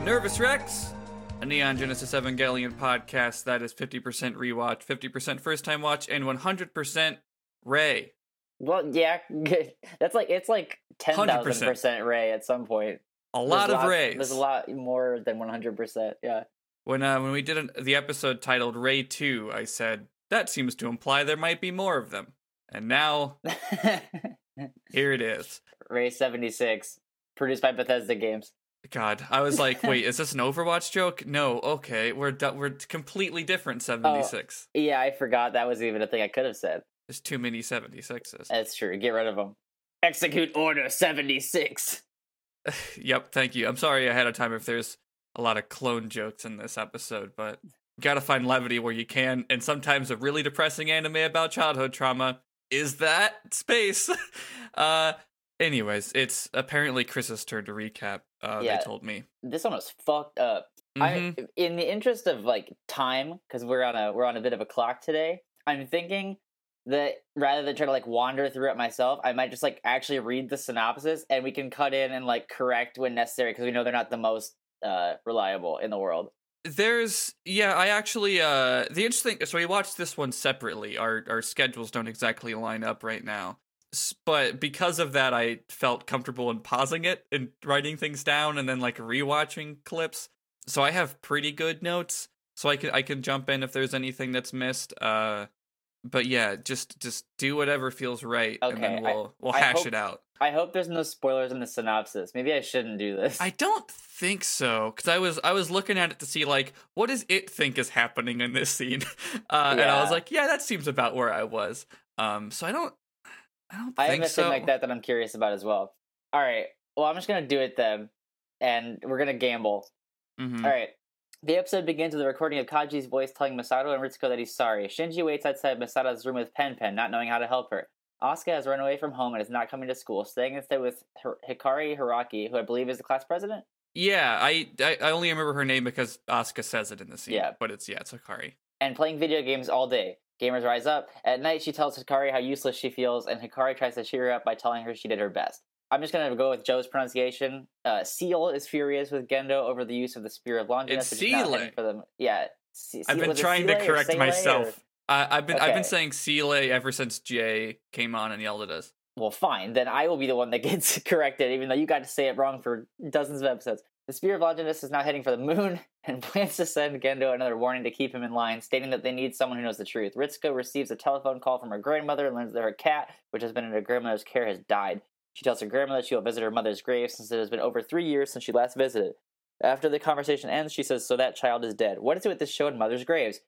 to Nervous Rex, a Neon Genesis Evangelion podcast that is 50% rewatch, 50% first time watch, and 100% Rei. Well, yeah, that's like it's like ten thousand 100%. Rei at some point. A There's lot of Rei. There's a lot more than one hundred percent. Yeah. When uh, when we did an, the episode titled Rei 2, I said, that seems to imply there might be more of them. And now, here it is. Rei seventy six, produced by Bethesda Games. God, I was like, wait, is this an Overwatch joke? No, okay, we're du- we're completely different 76. Yeah, I forgot that was even a thing I could have said. There's too many 76s. That's true. Get rid of them. Execute Order seventy six. yep, thank you. I'm sorry ahead of time if there's a lot of clone jokes in this episode, but you gotta find levity where you can, and sometimes a really depressing anime about childhood trauma is that space. uh anyways, it's apparently Chris's turn to recap, uh Yeah. they told me. This one was fucked up. Mhm. I, in the interest of like time, because we're on a we're on a bit of a clock today. I'm thinking that rather than try to like wander through it myself, I might just like actually read the synopsis, and we can cut in and like correct when necessary, because we know they're not the most uh reliable in the world. There's yeah, I actually uh the interesting so we watched this one separately. Our our schedules don't exactly line up right now. But because of that I felt comfortable in pausing it and writing things down and then like rewatching clips. So I have pretty good notes. So I can I can jump in if there's anything that's missed. Uh but yeah, just just do whatever feels right and then we'll we'll hash hope- it out. I hope there's no spoilers in the synopsis. Maybe I shouldn't do this. I don't think so because I was I was looking at it to see like what does it think is happening in this scene, uh, and I was like, yeah, that seems about where I was. Um, so I don't, I don't I have a thing like that that I'm curious about as well. All right. Well, I'm just gonna do it then, and we're gonna gamble. Mhm. All right. The episode begins with a recording of Kaji's voice telling Misato and Ritsuko that he's sorry. Shinji waits outside Misato's room with Pen Pen, not knowing how to help her. Asuka has run away from home and is not coming to school, staying instead with Hikari Horaki, who I believe is the class president. Yeah, I, I I only remember her name because Asuka says it in the scene. Yeah. but it's yeah, it's Hikari. and playing video games all day. Gamers rise up. At night, she tells Hikari how useless she feels, and Hikari tries to cheer her up by telling her she did her best. I'm just going to go with Joe's pronunciation. Uh, Seal is furious with Gendo over the use of the Spear of Longinus. It's Seele. For them. Yeah. Se- I've been trying to correct myself. or- I, I've been I've been saying Sele ever since Jay came on and yelled at us. Well, fine. Then I will be the one that gets corrected, even though you got to say it wrong for dozens of episodes. The Spear of Longinus is now heading for the moon and plans to send Gendo another warning to keep him in line, stating that they need someone who knows the truth. Ritsuko receives a telephone call from her grandmother and learns that her cat, which has been in her grandmother's care, has died. She tells her grandmother she will visit her mother's grave since it has been over three years since she last visited. After the conversation ends, she says, "So that child is dead. What is it with this show and mothers' graves?"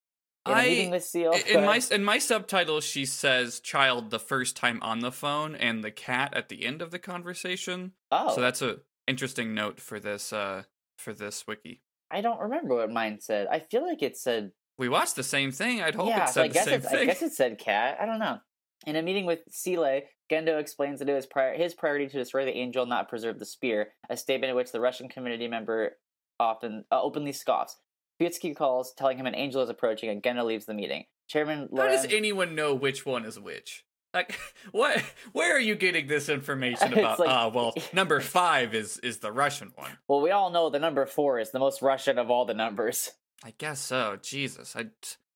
In I- meeting with Seal, in my in my subtitle she says child the first time on the phone and the cat at the end of the conversation. oh, So that's a interesting note for this uh for this wiki. I don't remember what mine said. I feel like it said We watched the same thing. I'd hope yeah, it so I said the guess same it's, I guess it said cat. I don't know. In a meeting with Sile, Gendo explains that it was prior- his priority to destroy the angel, not preserve the spear. A statement in which the Russian community member often uh, openly scoffs. Fuyutsuki calls, telling him an angel is approaching, and Gendo leaves the meeting. Chairman How does anyone know which one is which? Like what where are you getting this information about? like- uh well, number 5 is is the Russian one. well, we all know the number four is the most Russian of all the numbers. I guess so. Jesus. I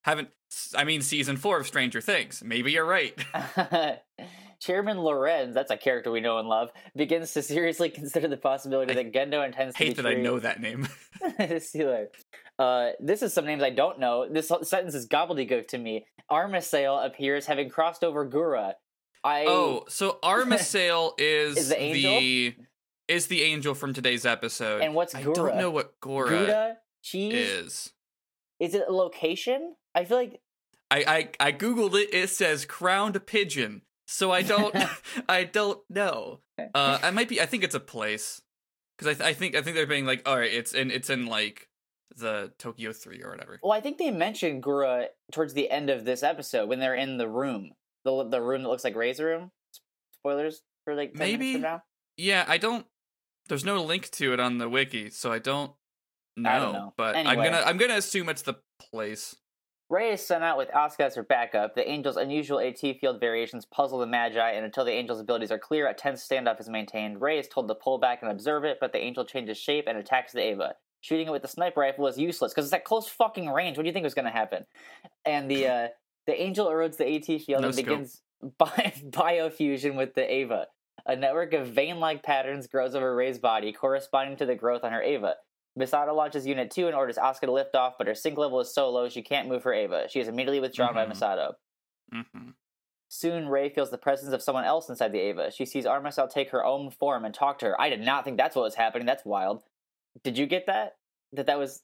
haven't I mean season 4 of Stranger Things. Maybe you're right. Chairman Lorenz, that's a character we know and love, begins to seriously consider the possibility I that Gendo intends to be. Hate that I know that name. Uh, this is some names I don't know. This sentence is gobbledygook to me. Armisael appears having crossed over Gura. I Oh, so Armisael is, Is the angel? the is the angel from today's episode. and what's Gura? I don't know what Gura Gouda cheese. is. Is it a location? I feel like I, I I googled it. It says crowned pigeon. So I don't I don't know. Uh, I might be. I think it's a place because I th- I think I think they're being like, all right, it's in it's in like the Tokyo Three or whatever. well, I think they mentioned Gura towards the end of this episode when they're in the room, the the room that looks like Rei's room. Spoilers for like 10 Maybe. now. Yeah, I don't. There's no link to it on the wiki, so I don't know. I don't know. But I'm gonna I'm gonna assume it's the place. Rei is sent out with Asuka as her backup. The Angel's unusual AT field variations puzzle the Magi, and until the Angel's abilities are clear, a tense standoff is maintained. Rei is told to pull back and observe it, but the Angel changes shape and attacks the Eva. Shooting it with the sniper rifle is useless because it's at close fucking range. What do you think was going to happen? And the uh, the angel erodes the AT field No and scope. begins bi- biofusion with the Eva. A network of vein-like patterns grows over Rei's body, corresponding to the growth on her Eva. Misato launches Unit 2 and orders Asuka to lift off, but her sync level is so low she can't move her Eva. She is immediately withdrawn by Mhm. Misato. hmm Soon, Rei feels the presence of someone else inside the Eva. She sees Armisael take her own form and talk to her. I did not think that's what was happening. That's wild. Did you get that? That that was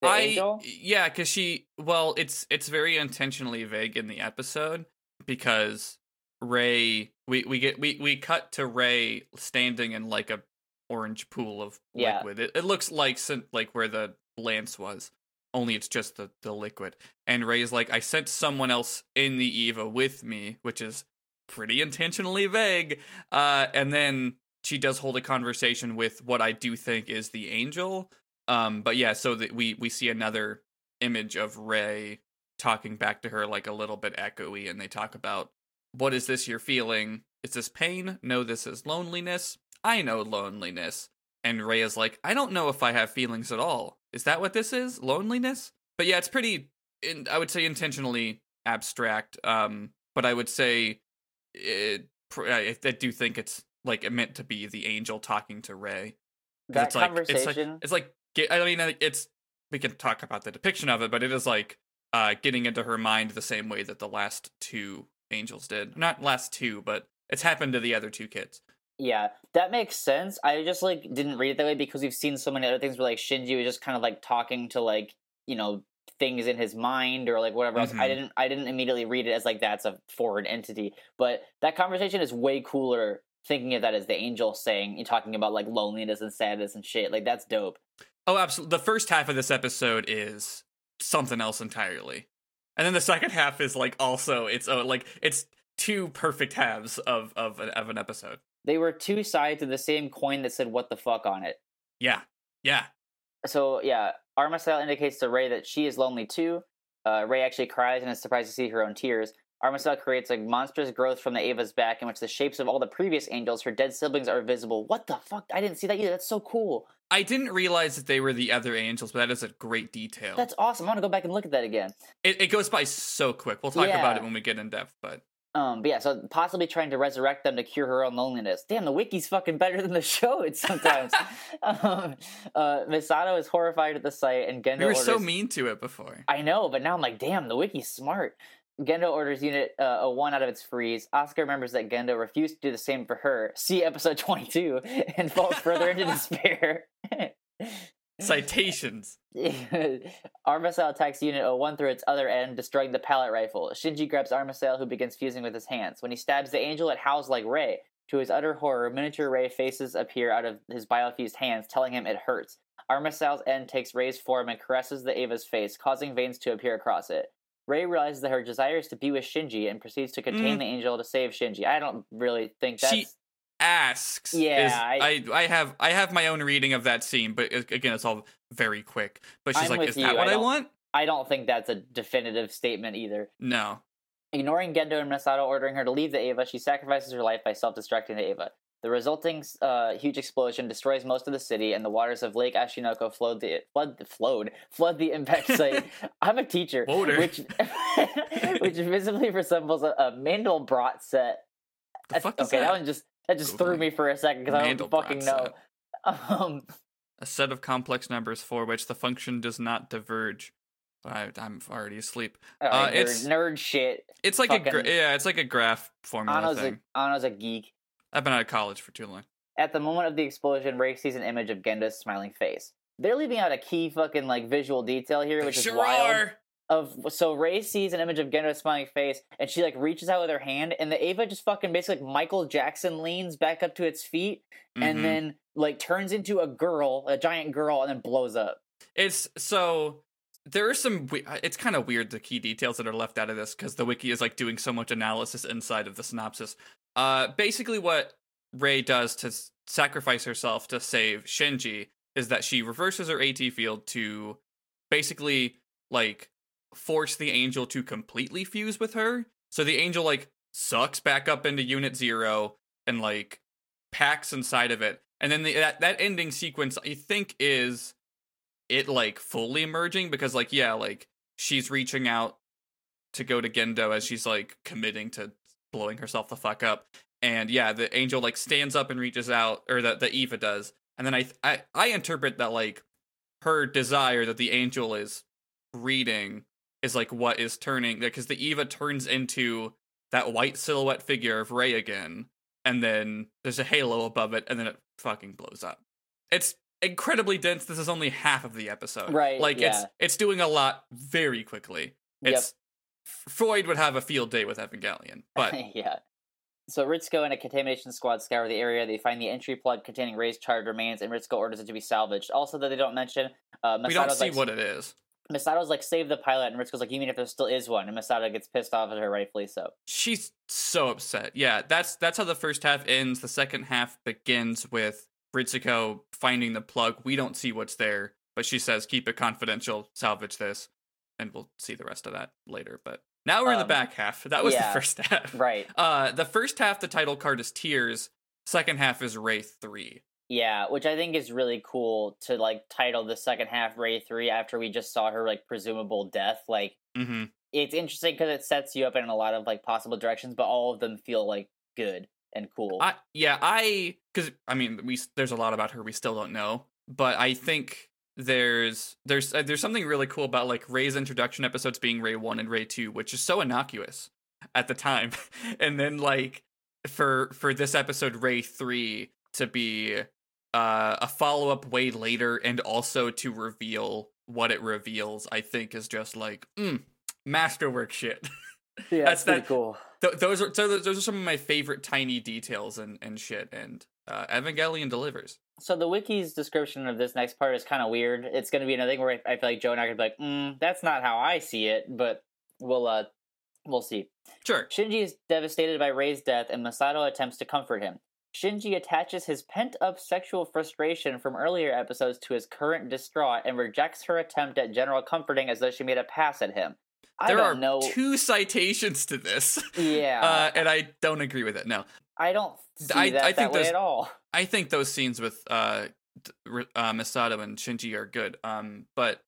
the I angel? yeah, because she well, it's it's very intentionally vague in the episode because Rei we we get we we cut to Rei standing in like a orange pool of Yeah. liquid. It, it looks like like where the lance was, only it's just the the liquid. And Rei's like, I sent someone else in the Eva with me, which is pretty intentionally vague. Uh, and then she does hold a conversation with what I do think is the angel. Um, but yeah, so that we we see another image of Rei talking back to her like a little bit echoey, and they talk about what is this you're feeling? Is this pain? No, this is loneliness. I know loneliness. And Rei is like, I don't know if I have feelings at all. Is that what this is? Loneliness? But yeah, it's pretty. In, I would say intentionally abstract. Um, but I would say it, I, I do think it's like it meant to be the angel talking to Rei. That it's like conversation. it's like it's like I mean it's we can talk about the depiction of it, but it is like uh getting into her mind the same way that the last two angels did. Not last two, but it's happened to the other two kids. Yeah, that makes sense. I just like didn't read it that way because we've seen so many other things where like Shinji was just kind of like talking to like you know things in his mind or like whatever else. I Mhm. didn't I didn't immediately read it as like that's a foreign entity, but that conversation is way cooler. Thinking of that as the angel saying, you're talking about like loneliness and sadness and shit. Like that's dope. Oh, absolutely. The first half of this episode is something else entirely. And then the second half is like also it's like it's two perfect halves of of an, of an episode. They were two sides of the same coin that said "what the fuck" on it. Yeah. Yeah. so yeah, Armisael indicates to Rei that she is lonely too. Uh, Rei actually cries and is surprised to see her own tears. Armisael creates a monstrous growth from the Eva's back in which the shapes of all the previous angels, her dead siblings, are visible. What the fuck? I didn't see that either. That's so cool. I didn't realize that they were the other angels, but that is a great detail. That's awesome. I want to go back and look at that again. it, it goes by so quick. We'll talk about it when we get in depth, but Um, but yeah, so possibly trying to resurrect them to cure her own loneliness. Damn, the wiki's fucking better than the show. It's sometimes. um, uh, Misato is horrified at the sight, and Gendo we were orders. so mean to it before. I know, but now I'm like, damn, the wiki's smart. Gendo orders Unit uh, a one out of its freeze. Asuka remembers that Gendo refused to do the same for her. See episode 22 and falls further into despair. Citations. Armisael attacks Unit 01 through its other end, destroying the pallet rifle. Shinji grabs Armisael, who begins fusing with his hands. When he stabs the angel, it howls like Rei. To his utter horror, miniature Rei faces appear out of his biofused hands, telling him it hurts. Armisael's end takes Rei's form and caresses the Eva's face, causing veins to appear across it. Rei realizes that her desire is to be with Shinji and proceeds to contain Mm. the angel to save Shinji. I don't really think that's. She- Asks. Yeah, is- I- I, I have I have my own reading of that scene, but again, it's all very quick. But she's I'm like, "Is you, that I what I, don't- want?" I don't think that's a definitive statement either. No. Ignoring Gendo and Misato ordering her to leave the Eva, she sacrifices her life by self-destructing the Eva. The resulting uh, huge explosion destroys most of the city, and the waters of Lake Ashinoko flood the flood flowed flood the impact site. I'm a teacher, which which visibly resembles a, a Mandelbrot set. The fuck okay, that? that? one just that just threw me for a second because I don't fucking know. Um, A set of complex numbers for which the function does not diverge. I, I'm already asleep. right, Uh, it's- nerd shit. It's like a gra- yeah, it's like a graph formula Anno's thing. a, Anno's a geek. I've been out of college for too long. At the moment of the explosion, Rei sees an image of Gendo's smiling face. They're leaving out a key fucking like visual detail here, which is wild. are. Of so Rei sees an image of Gendo's smiling face, and she like reaches out with her hand, and the Eva just fucking basically like Michael Jackson leans back up to its feet, and Mhm. then like turns into a girl, a giant girl, and then blows up. It's so there are some. uh, It's kind of weird the key details that are left out of this because the wiki is like doing so much analysis inside of the synopsis. Uh, basically, what Rei does to sacrifice herself to save Shinji is that she reverses her AT field to basically like force the angel to completely fuse with her. So the angel like sucks back up into Unit Zero and like packs inside of it, and then the, that that ending sequence I think is it like fully emerging because like yeah, like she's reaching out to go to Gendo as she's like committing to blowing herself the fuck up. And yeah, the angel like stands up and reaches out, or that the Eva does, and then I, I I interpret that like her desire that the angel is reading is like what is turning because the Eva turns into that white silhouette figure of Rei again, and then there's a halo above it, and then it fucking blows up. It's incredibly dense. This is only half of the episode, Right, Like yeah. it's it's doing a lot very quickly. It's Freud would have a field day with Evangelion, but yeah. So Ritsuko and a contamination squad scour the area. They find the entry plug containing Rei's charred remains, and Ritsuko orders it to be salvaged. Also, that they don't mention, uh, we don't see like, what it is. Misato's like, save the pilot, and Ritsuko's like, you mean if there still is one? And Masato gets pissed off at her, rightfully so. She's so upset. Yeah, that's that's how the first half ends. The second half begins with Ritsuko finding the plug. We don't see what's there, but she says, "Keep it confidential. Salvage this," and we'll see the rest of that later. But now we're in the Um, back half. That was yeah, the first half. Right. Uh, the first half, the title card is Tears. Second half is Rei Three. Yeah, which I think is really cool to like title the second half Rei 3 after we just saw her like presumable death. Like, Mm-hmm. it's interesting because it sets you up in a lot of like possible directions, but all of them feel like good and cool. I yeah, I because I mean we there's a lot about her we still don't know, but I think there's there's uh, there's something really cool about like Rei's introduction episodes being Rei one and Rei two, which is so innocuous at the time, and then like for for this episode Rei three to be uh, a follow up way later and also to reveal what it reveals, I think is just like mm, masterwork shit. yeah, that's pretty that- cool. Th- those are so those those are some of my favorite tiny details and and shit and uh, Evangelion delivers. So the wiki's description of this next part is kind of weird. It's going to be another thing where I feel like Joe and I could be like, mm, "That's not how I see it," but we'll uh, we'll see. Sure. Shinji is devastated by Rei's death, and Misato attempts to comfort him. Shinji attaches his pent-up sexual frustration from earlier episodes to his current distraught and rejects her attempt at general comforting as though she made a pass at him. I there don't are know. two citations to this, yeah, uh, and I don't agree with it. No, I don't see I- that I think that way at all. I think those scenes with uh, uh Misato and Shinji are good. Um, but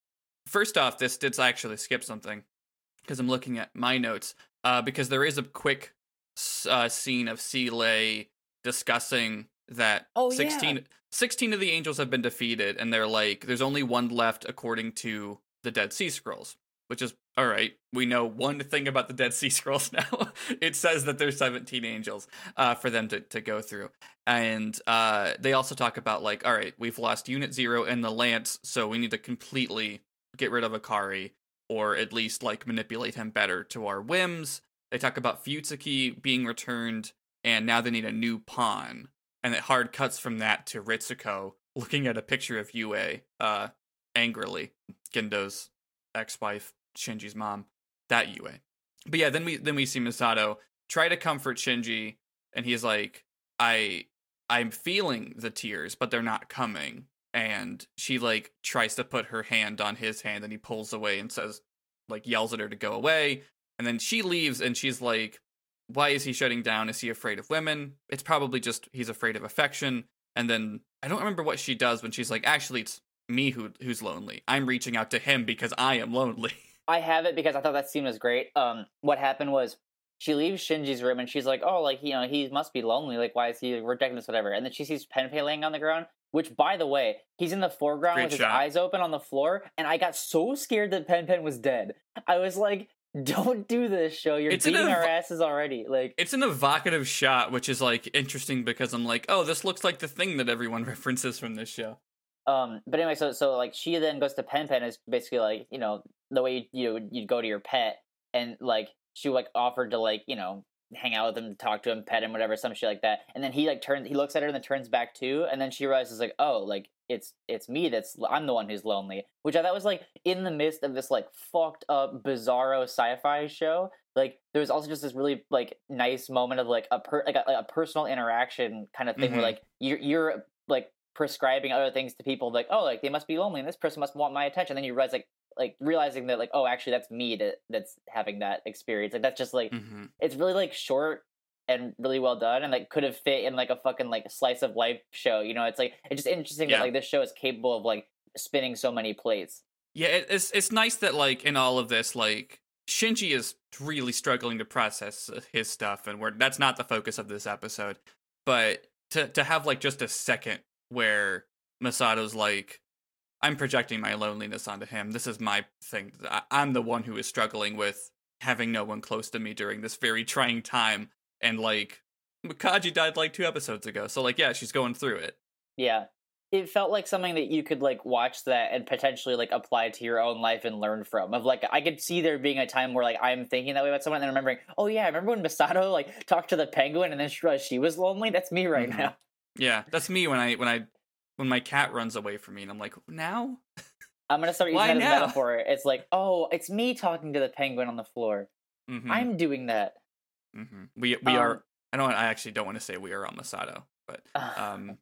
first off, this did actually skip something because I'm looking at my notes. Uh, because there is a quick uh, scene of Lei discussing that Oh, yeah. 16, 16 of the angels have been defeated, and they're like, there's only one left according to the Dead Sea Scrolls, which is all right. We know one thing about the Dead Sea Scrolls now. it says that there's 17 angels uh, for them to, to go through. And uh, they also talk about, like, all right, we've lost Unit Zero and the Lance, so we need to completely get rid of Ikari, or at least, like, manipulate him better to our whims. They talk about Fuyutsuki being returned, and now they need a new pawn. And it hard cuts from that to Ritsuko looking at a picture of Yui uh, angrily, Gendo's ex-wife, Shinji's mom, that Yui. But yeah, then we then we see Misato try to comfort Shinji, and he's like, "I I'm feeling the tears, but they're not coming." And she like tries to put her hand on his hand, and he pulls away and says, like yells at her to go away. And then she leaves, and she's like, "Why is he shutting down? Is he afraid of women? It's probably just he's afraid of affection." And then I don't remember what she does when she's like, "Actually, it's me who who's lonely. I'm reaching out to him because I am lonely." I have it because I thought that scene was great. Um, what happened was she leaves Shinji's room and she's like, "Oh, like you know, he must be lonely. Like, why is he rejecting this? Whatever." And then she sees Pen Pen laying on the ground. Which, by the way, he's in the foreground Great with his eyes open on the floor, and I got so scared that Pen Pen was dead. I was like, "Don't do this, show. You're It's beating our asses already." Like, It's an evocative shot, which is like interesting because I'm like, oh, this looks like the thing that everyone references from this show. Um, but anyway, so so like she then goes to Pen Pen is basically like you know the way you you you'd go to your pet and like she like offered to like you know hang out with him, talk to him, pet him, whatever, some shit like that. And then he like turns, he looks at her and then turns back too, and then she realizes like oh like it's it's me that's I'm the one who's lonely, which I thought was like in the midst of this like fucked up bizarro sci-fi show. Like there was also just this really like nice moment of like a per like a, a personal interaction kind of thing Mhm. where like you're you're like prescribing other things to people like oh like they must be lonely and this person must want my attention then you realize like like realizing that like oh actually that's me that that's having that experience like that's just like hmm it's really like short and really well done and like could have fit in like a fucking like slice of life show you know it's like it's just interesting Yeah. that like this show is capable of like spinning so many plates. Yeah, it's it's nice that like in all of this, like Shinji is really struggling to process uh, his stuff, and we're that's not the focus of this episode. But to to have like just a second where Misato's like, I'm projecting my loneliness onto him. This is my thing. I, I'm the one who is struggling with having no one close to me during this very trying time, and like Kaji died like two episodes ago, so like yeah, she's going through it. Yeah. It felt like something that you could like watch that and potentially like apply to your own life and learn from. Of like, I could see there being a time where like I'm thinking that way about someone and then remembering, oh yeah, I remember when Masato like talked to the penguin and then she realized she was lonely. That's me right Mhm. now. Yeah, that's me when I when I when my cat runs away from me, and I'm like, now. I'm gonna start using Why that as a metaphor. It's like, oh, it's me talking to the penguin on the floor. Mhm, I'm doing that. mhm. We we Um, are. I don't. I actually don't want to say we are on Misato, but um.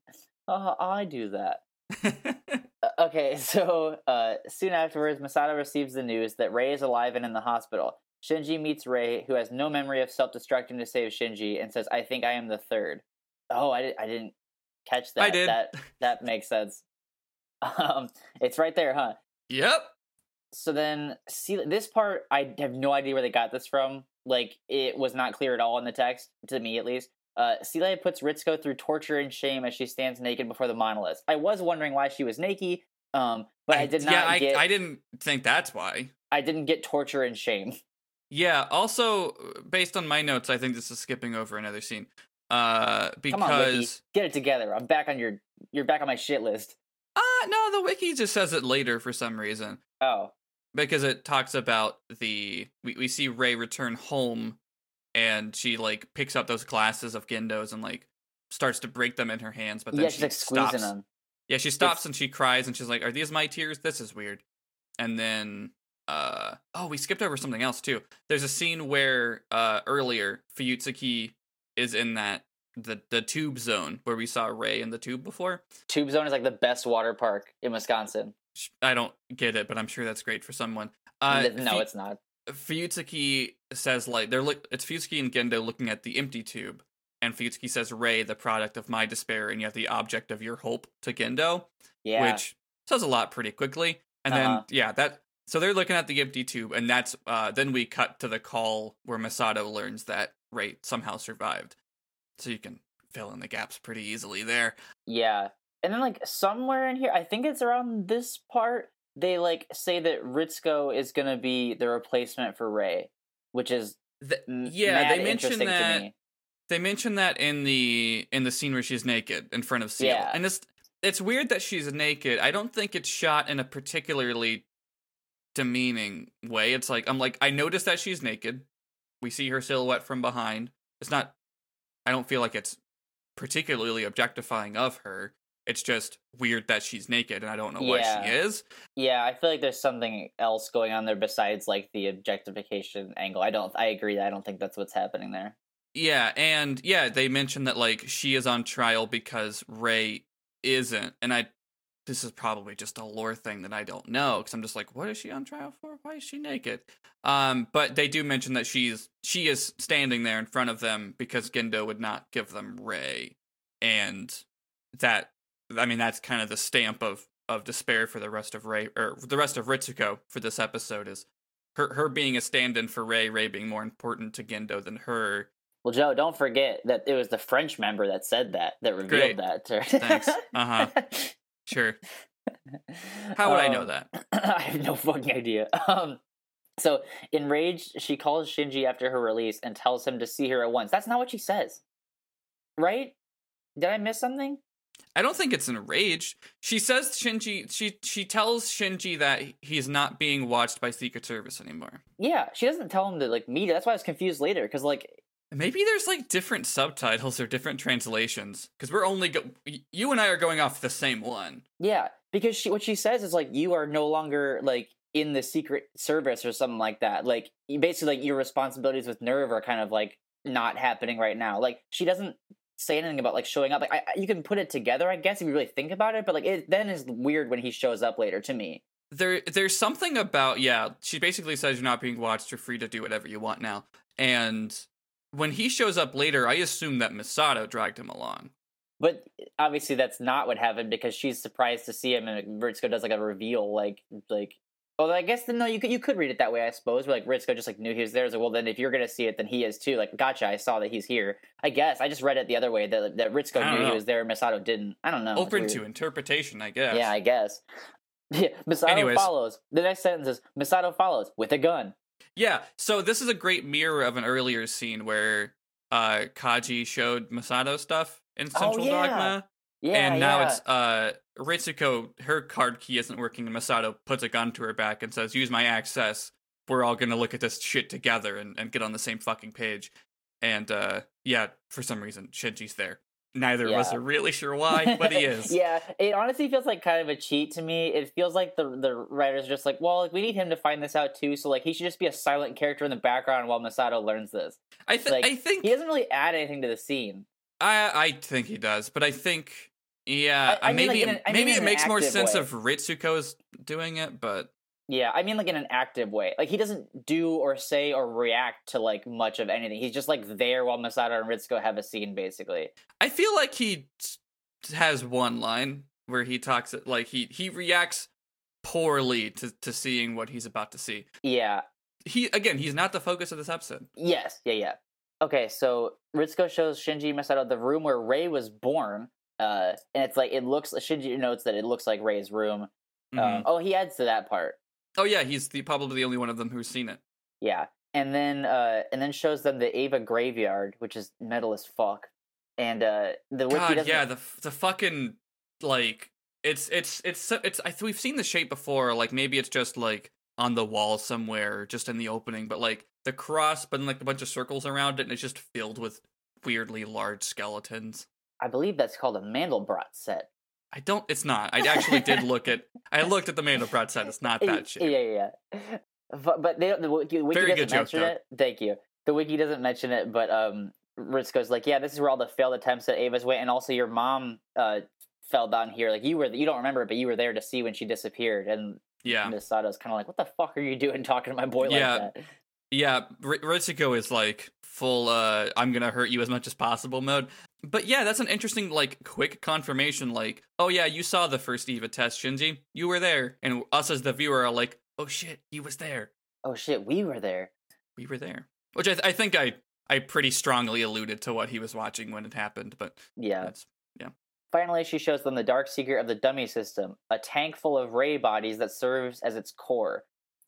uh, I do that. Uh, okay, so uh, soon afterwards, Misato receives the news that Rei is alive and in the hospital. Shinji meets Rei, who has no memory of self-destructing to save Shinji, and says, "I think I am the third. Oh, I, di- I didn't catch that. I did. That that makes sense. Um, it's right there, huh? yep. So then, see this part, I have no idea where they got this from. Like, it was not clear at all in the text, to me at least. Uh, Celia puts Ritsuko through torture and shame as she stands naked before the monolith. I was wondering why she was naked, um, but I, did not get. yeah, I, get. I didn't think that's why. I didn't get torture and shame. Yeah. Also, based on my notes, I think this is skipping over another scene. Uh, Come on, Wiki, because get it together. I'm back on your. You're back on my shit list. ah, no, the wiki just says it later for some reason. Oh, because it talks about the we, we see Rei return home and she like picks up those glasses of Gendo's and like starts to break them in her hands, but then yeah, she she's like squeezing stops. them. Yeah, she stops and she cries and she's like, "Are these my tears? This is weird." And then uh oh, we skipped over something else too. There's a scene where uh earlier Fuyutsuki is in that the the tube zone where we saw Rei in the tube before. Tube Zone is like the best water park in Wisconsin. I don't get it, but I'm sure that's great for someone. Uh, no, Fu- it's not. Fuyutsuki says like they're look it's Fuyutsuki and Gendo looking at the empty tube, and Fuyutsuki says, "Rei, the product of my despair, and yet the object of your hope." To Gendo, Yeah, which says a lot pretty quickly. And Uh-huh. then yeah, that so they're looking at the empty tube, and that's uh then we cut to the call where Misato learns that Rei somehow survived. So you can fill in the gaps pretty easily there. Yeah. And then like somewhere in here, I think it's around this part, they like say that Ritsuko is gonna be the replacement for Rei, which is Th- m- yeah, they mention that. me. They mention that in the in the scene where she's naked in front of Seal. Yeah. And it's it's weird that she's naked. I don't think it's shot in a particularly demeaning way. It's like I'm like I noticed that she's naked. We see her silhouette from behind. It's not I don't feel like it's particularly objectifying of her. It's just weird that she's naked and I don't know why Yeah. she is. Yeah, I feel like there's something else going on there besides like the objectification angle. I don't I agree I don't think that's what's happening there. Yeah, and yeah, they mentioned that like she is on trial because Rei isn't, and I. This is probably just a lore thing that I don't know because I'm just like, what is she on trial for? Why is she naked? Um, but they do mention that she's she is standing there in front of them because Gendo would not give them Rei, and that I mean that's kind of the stamp of of despair for the rest of Rei or the rest of Ritsuko for this episode is her her being a stand-in for Rei, Rei being more important to Gendo than her, Well, Joe, don't forget that it was the French member that said that, that revealed Great. that. To... Thanks. Uh-huh. Sure. How would I know Um, that? I have no fucking idea. Um, so enraged, she calls Shinji after her release and tells him to see her at once. That's not what she says, right? Did I miss something? I don't think it's enraged. She says Shinji. She she tells Shinji that he's not being watched by Secret Service anymore. Yeah, she doesn't tell him to like meet. her. That's why I was confused later because like Maybe there's like different subtitles or different translations because we're only go- you and I are going off the same one. yeah, because she what she says is like you are no longer like in the Secret Service or something like that. Like basically, like your responsibilities with NERV are kind of like not happening right now. Like she doesn't say anything about like showing up. Like I, I- you can put it together, I guess, if you really think about it. But like it then is weird when he shows up later to me. There there's something about yeah. She basically says you're not being watched. You're free to do whatever you want now. And when he shows up later, I assume that Misato dragged him along. But obviously, that's not what happened because she's surprised to see him, and Ritsuko does like a reveal, like like. Well, I guess then no, you could you could read it that way, I suppose. Where like Ritsuko just like knew he was there. So well, then if you're gonna see it, then he is too. Like, gotcha, I saw that he's here. I guess I just read it the other way that that Ritsuko knew he was there, Misato didn't. I don't know. Open to interpretation, I guess. Yeah, I guess. Yeah, Misato Anyways. follows. The next sentence is Misato follows with a gun. Yeah, so this is a great mirror of an earlier scene where uh Kaji showed Misato stuff in Central Oh, yeah. Dogma. Yeah, and now yeah. it's uh Ritsuko, her card key isn't working, and Misato puts a gun to her back and says, Use my access. We're all gonna look at this shit together and, and get on the same fucking page. And uh yeah, for some reason, Shinji's there. Neither of us are really sure why, but he is. yeah, it honestly feels like kind of a cheat to me. It feels like the the writers are just like, well, like, we need him to find this out too. So like he should just be a silent character in the background while Misato learns this. I th- like, I think He doesn't really add anything to the scene. I I think he does, but I think yeah, I- I uh, mean, like, maybe I mean maybe it makes more sense way. if is doing it, but Yeah, I mean like in an active way. Like he doesn't do or say or react to like much of anything. He's just like there while Misato and Ritsuko have a scene basically. I feel like he has one line where he talks like he he reacts poorly to to seeing what he's about to see. Yeah. He again, he's not the focus of this episode. Yes. Yeah. Yeah. Okay. So Ritsuko shows Shinji Misato the room where Rei was born. Uh, and it's like it looks. Shinji notes that it looks like Rei's room. Um, oh, he adds to that part. Oh yeah, he's the probably the only one of them who's seen it. Yeah, and then uh, and then shows them the Eva graveyard, which is metal as fuck. And uh, the wiki God, doesn't. yeah, the the fucking like it's it's it's so- it's I we've seen the shape before. Like maybe it's just like on the wall somewhere, just in the opening. But like the cross, but then like a bunch of circles around it, and it's just filled with weirdly large skeletons. I believe that's called a Mandelbrot set. I don't. It's not. I actually did look at. I looked at the Mandelbrot set. It's not that shit. Yeah, yeah, yeah. But, but they don't, the wiki, wiki Very doesn't joke, mention though. it. Thank you. The wiki doesn't mention it, but um, Ritsuko's like, yeah, this is where all the failed attempts at Eva's way, and also your mom uh fell down here. Like you were, you don't remember it, but you were there to see when she disappeared. And Yeah, Misato's kind of like, what the fuck are you doing talking to my boy Yeah. like that? yeah. R- Ritsuko is like full. uh I'm gonna hurt you as much as possible mode. But yeah, that's an interesting, like, quick confirmation. Like, oh yeah, you saw the first Eva test, Shinji. You were there, and us as the viewer are like, oh shit, he was there. Oh shit, we were there. We were there. Which I, th- I think I I pretty strongly alluded to what he was watching when it happened. But Yeah. that's yeah. Finally, she shows them the dark secret of the dummy system, a tank full of Rei bodies that serves as its core.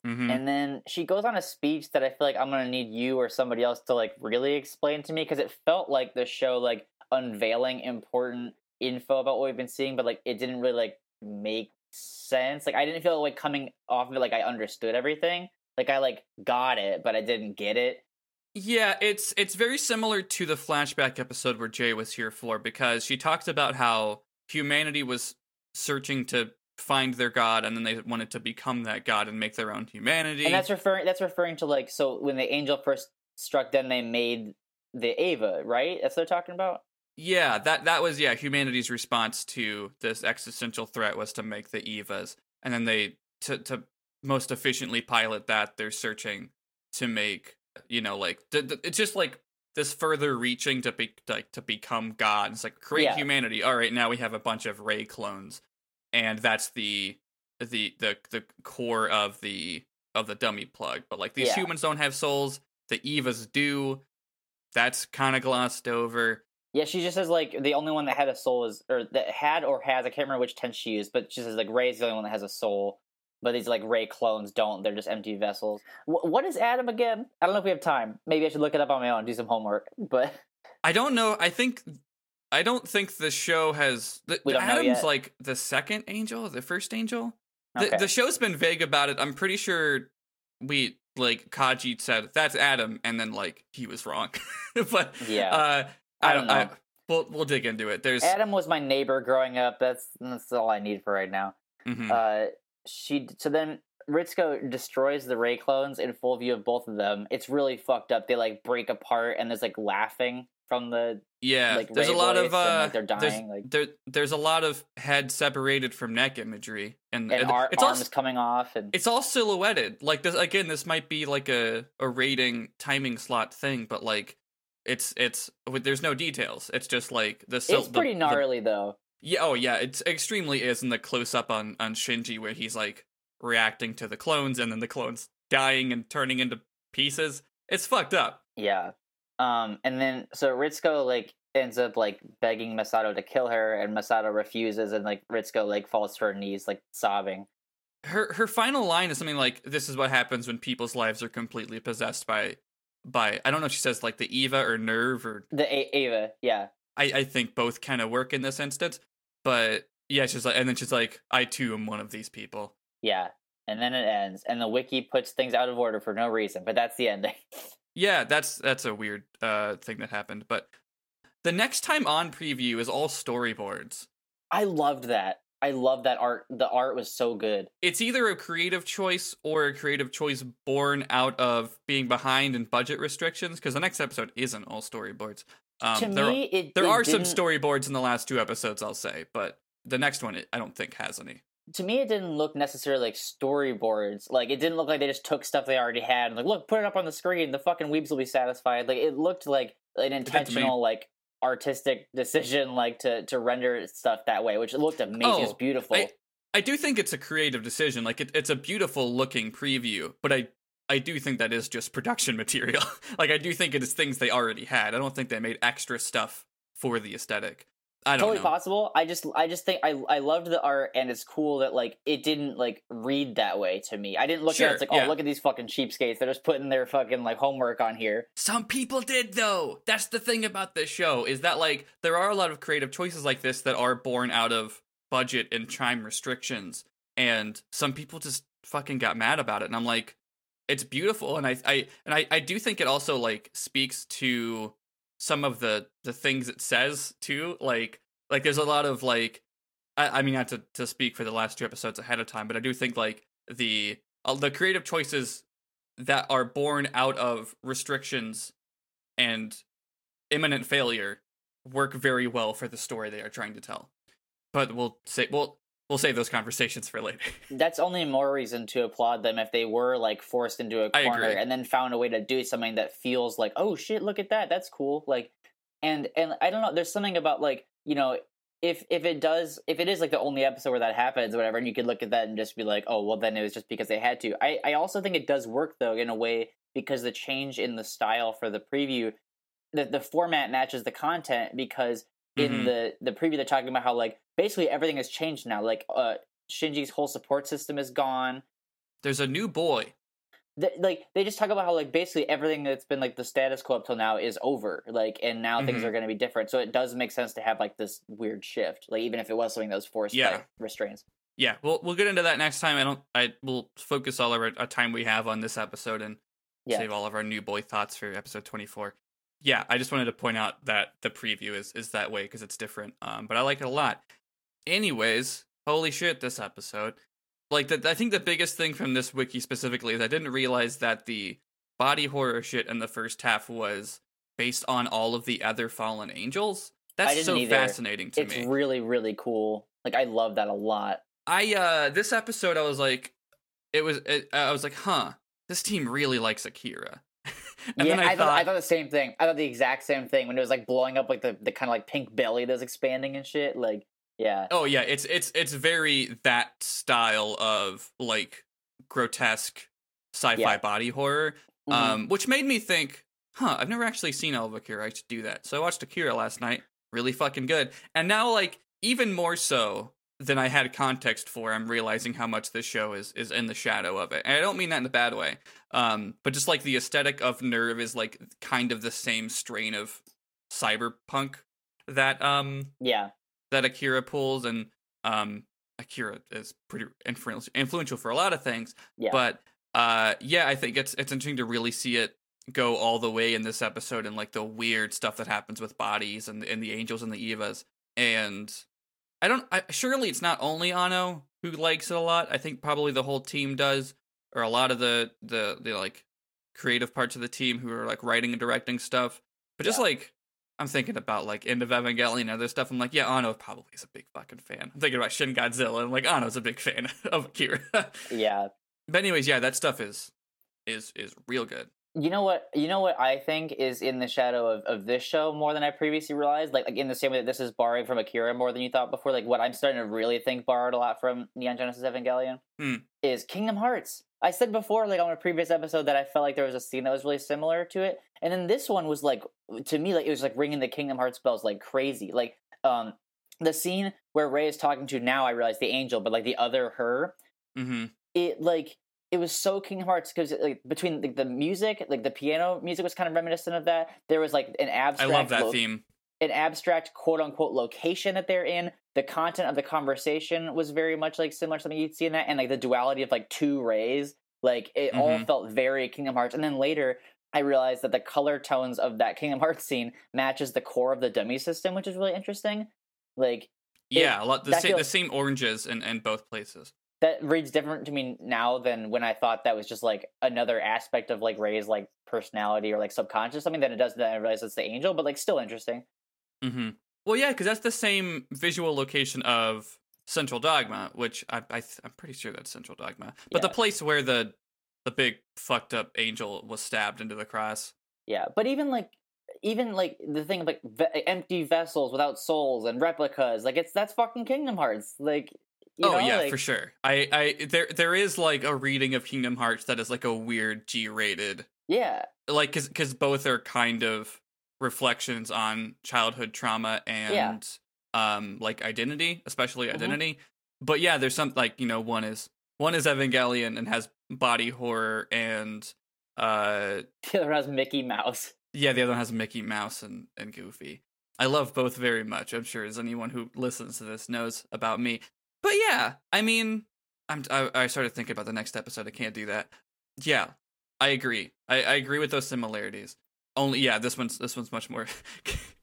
mhm. And then she goes on a speech that I feel like I'm gonna need you or somebody else to like really explain to me because it felt like the show like unveiling important info about what we've been seeing, but like it didn't really like make sense. Like I didn't feel like coming off of it like I understood everything. Like I like got it, but I didn't get it. Yeah, it's it's very similar to the flashback episode where Jay was here for because she talked about how humanity was searching to find their god and then they wanted to become that god and make their own humanity. And that's referring that's referring to like so when the angel first struck them they made the Eva, right? That's what they're talking about? Yeah, that that was yeah, humanity's response to this existential threat was to make the Evas. And then they to to most efficiently pilot that, they're searching to make, you know, like th- th- it's just like this further reaching to be like to become God. It's like create Yeah. humanity. All right, now we have a bunch of Rei clones, and that's the the the the core of the of the dummy plug. But like these Yeah. humans don't have souls. The Evas do. That's kind of glossed over. Yeah, she just says like the only one that had a soul is or that had or has. I can't remember which tense she used, but she says like Rei's the only one that has a soul. But these like Rei clones don't. They're just empty vessels. Wh- what is Adam again? I don't know if we have time. Maybe I should look it up on my own, do some homework. But I don't know. I think I don't think the show has. The, We don't know Adam's yet. like the second angel, the first angel. The, okay. the show's been vague about it. I'm pretty sure we like Kaji said that's Adam, and then like he was wrong. but yeah, uh, I, I don't. don't I, know. we'll we'll dig into it. There's Adam was my neighbor growing up. That's that's all I need for right now. mhm. Uh, she so then Ritsuko destroys the Rei clones in full view of both of them. It's really fucked up. They like break apart and there's like laughing from the yeah. like there's a lot of and, uh, like, they're there's, dying, like- there there's a lot of head separated from neck imagery, and, and and ar- it's arms also coming off and it's all silhouetted. Like this again, this might be like a a rating timing slot thing, but like it's it's there's no details. It's just like the sil- it's pretty the, gnarly though. Yeah, oh yeah, it's extremely is in the close up on on Shinji where he's like reacting to the clones and then the clones dying and turning into pieces. It's fucked up. Yeah. Um, and then so Ritsuko like ends up like begging Misato to kill her, and Misato refuses, and like Ritsuko like falls to her knees, like sobbing. Her her final line is something like, "This is what happens when people's lives are completely possessed by by I don't know if she says like the Eva or NERV or the A- Eva, yeah. I I think both kind of work in this instance, but yeah, she's like, and then she's like, I too am one of these people. Yeah, and then it ends, and the wiki puts things out of order for no reason, but that's the ending. yeah, that's that's a weird uh thing that happened, but the next time on preview is all storyboards. I loved that. I love that art. The art was so good. It's either a creative choice or a creative choice born out of being behind in budget restrictions. Because the next episode isn't all storyboards. Um, to there, me, it, there it are some storyboards in the last two episodes, I'll say, but the next one, I don't think has any. To me, it didn't look necessarily like storyboards. Like it didn't look like they just took stuff they already had and like, look, put it up on the screen. The fucking weebs will be satisfied. Like it looked like an intentional like artistic decision like to to render stuff that way which looked amazing. Oh, it's beautiful. I, I do think it's a creative decision. Like it, it's a beautiful looking preview but i i do think that is just production material. Like i do think it is things they already had. I don't think they made extra stuff for the aesthetic I don't totally know. possible. I just I just think I I loved the art and it's cool that like it didn't like read that way to me. I didn't look sure, at it it's like, oh look at these fucking cheapskates. They're just putting their fucking like homework on here. Some people did though. That's the thing about this show, is that like there are a lot of creative choices like this that are born out of budget and time restrictions. And some people just fucking got mad about it. And I'm like, it's beautiful. And I I and I, I do think it also like speaks to some of the the things it says too. Like like there's a lot of like I, I mean not to, to speak for the last two episodes ahead of time, but I do think like the uh, the creative choices that are born out of restrictions and imminent failure work very well for the story they are trying to tell. But we'll say we'll we'll save those conversations for later. That's only more reason to applaud them if they were like forced into a corner and then found a way to do something that feels like, oh shit, look at that, that's cool. Like, and and I don't know, there's something about like you know if if it does if it is like the only episode where that happens or whatever and you could look at that and just be like oh well then it was just because they had to i i also think it does work though in a way because the change in the style for the preview the, the format matches the content because in mm-hmm. the the preview they're talking about how like basically everything has changed now. Like uh Shinji's whole support system is gone. There's a new boy. The, like they just talk about how like basically everything that's been like the status quo up till now is over. Like and now mm-hmm. things are going to be different. So it does make sense to have like this weird shift. Like even if it was something that was forced yeah. by restraints. Yeah, we'll we'll get into that next time. I don't. I will focus all of our, our time we have on this episode and yeah. save all of our new boy thoughts for episode twenty four yeah, I just wanted to point out that the preview is is that way because it's different. Um, but I like it a lot. Anyways, holy shit, this episode. Like the, I think the biggest thing from this wiki specifically is I didn't realize that the body horror shit in the first half was based on all of the other fallen angels. That's so either. fascinating to it's me. It's really really cool. Like I love that a lot. I uh this episode I was like it was it, I was like, "Huh, this team really likes Akira." And yeah, I, I, thought, thought, I thought the same thing. I thought the exact same thing when it was like blowing up like the, the kind of like pink belly that's expanding and shit. Like, yeah. Oh yeah, it's it's it's very that style of like grotesque sci-fi yeah. body horror. Mm-hmm. Um, which made me think, huh, I've never actually seen of Akira. I should do that. So I watched Akira last night. Really fucking good. And now like even more so than I had context for, I'm realizing how much this show is is in the shadow of it. And I don't mean that in a bad way. Um, but just like the aesthetic of NERV is like kind of the same strain of cyberpunk that um yeah that Akira pulls and um Akira is pretty influential for a lot of things. Yeah. But uh yeah, I think it's it's interesting to really see it go all the way in this episode and like the weird stuff that happens with bodies and and the angels and the Evas. And I don't. I, surely it's not only Anno who likes it a lot. I think probably the whole team does, or a lot of the the the like creative parts of the team who are like writing and directing stuff. But just yeah. like I'm thinking about like End of Evangelion and other stuff. I'm like, yeah, Anno probably is a big fucking fan. I'm thinking about Shin Godzilla and like Anno's a big fan of Akira. yeah. But anyways, yeah, that stuff is is is real good. You know what? You know what I think is in the shadow of, of this show more than I previously realized. Like, like in the same way that this is borrowing from Akira more than you thought before. Like what I'm starting to really think borrowed a lot from Neon Genesis Evangelion Hmm. is Kingdom Hearts. I said before, like on a previous episode, that I felt like there was a scene that was really similar to it, and then this one was like to me like it was like ringing the Kingdom Hearts bells like crazy. Like um the scene where Rei is talking to now I realize the angel, but like the other her, Mm-hmm. it like it was so Kingdom Hearts because like between like, the music, like the piano music was kind of reminiscent of that. There was like an abstract. I love that lo- theme. an abstract quote unquote location that they're in. The content of the conversation was very much like similar to something you'd see in that, and like the duality of like two Reis, like it all Mhm. felt very Kingdom Hearts. And then later, I realized that the color tones of that Kingdom Hearts scene matches the core of the dummy system, which is really interesting. Like it- Yeah, a lot the same the same oranges in, in both places. That reads different to me now than when I thought that was just like another aspect of like Rei's like personality or like subconscious something than it does that I realize it's the angel, but like still interesting. Mm-hmm. Well, yeah, because that's the same visual location of Central Dogma, which I, I th- I'm pretty sure that's Central Dogma, but the place where the the big fucked up angel was stabbed into the cross. Yeah, but even like even like the thing of like ve- empty vessels without souls and replicas, like it's that's fucking Kingdom Hearts. Like you oh know, yeah, like, for sure. I, I there there is like a reading of Kingdom Hearts that is like a weird G rated, Yeah, like because because both are kind of reflections on childhood trauma and um like identity, especially Mhm. identity. But yeah, there's some like you know one is one is Evangelion and has body horror and uh the other has Mickey Mouse. yeah the other one has Mickey Mouse and and Goofy. I love both very much. I'm sure as anyone who listens to this knows about me. But yeah, I mean, I'm I, I started thinking about the next episode. I can't do that. Yeah, I agree. I, I agree with those similarities. Only yeah, this one's this one's much more.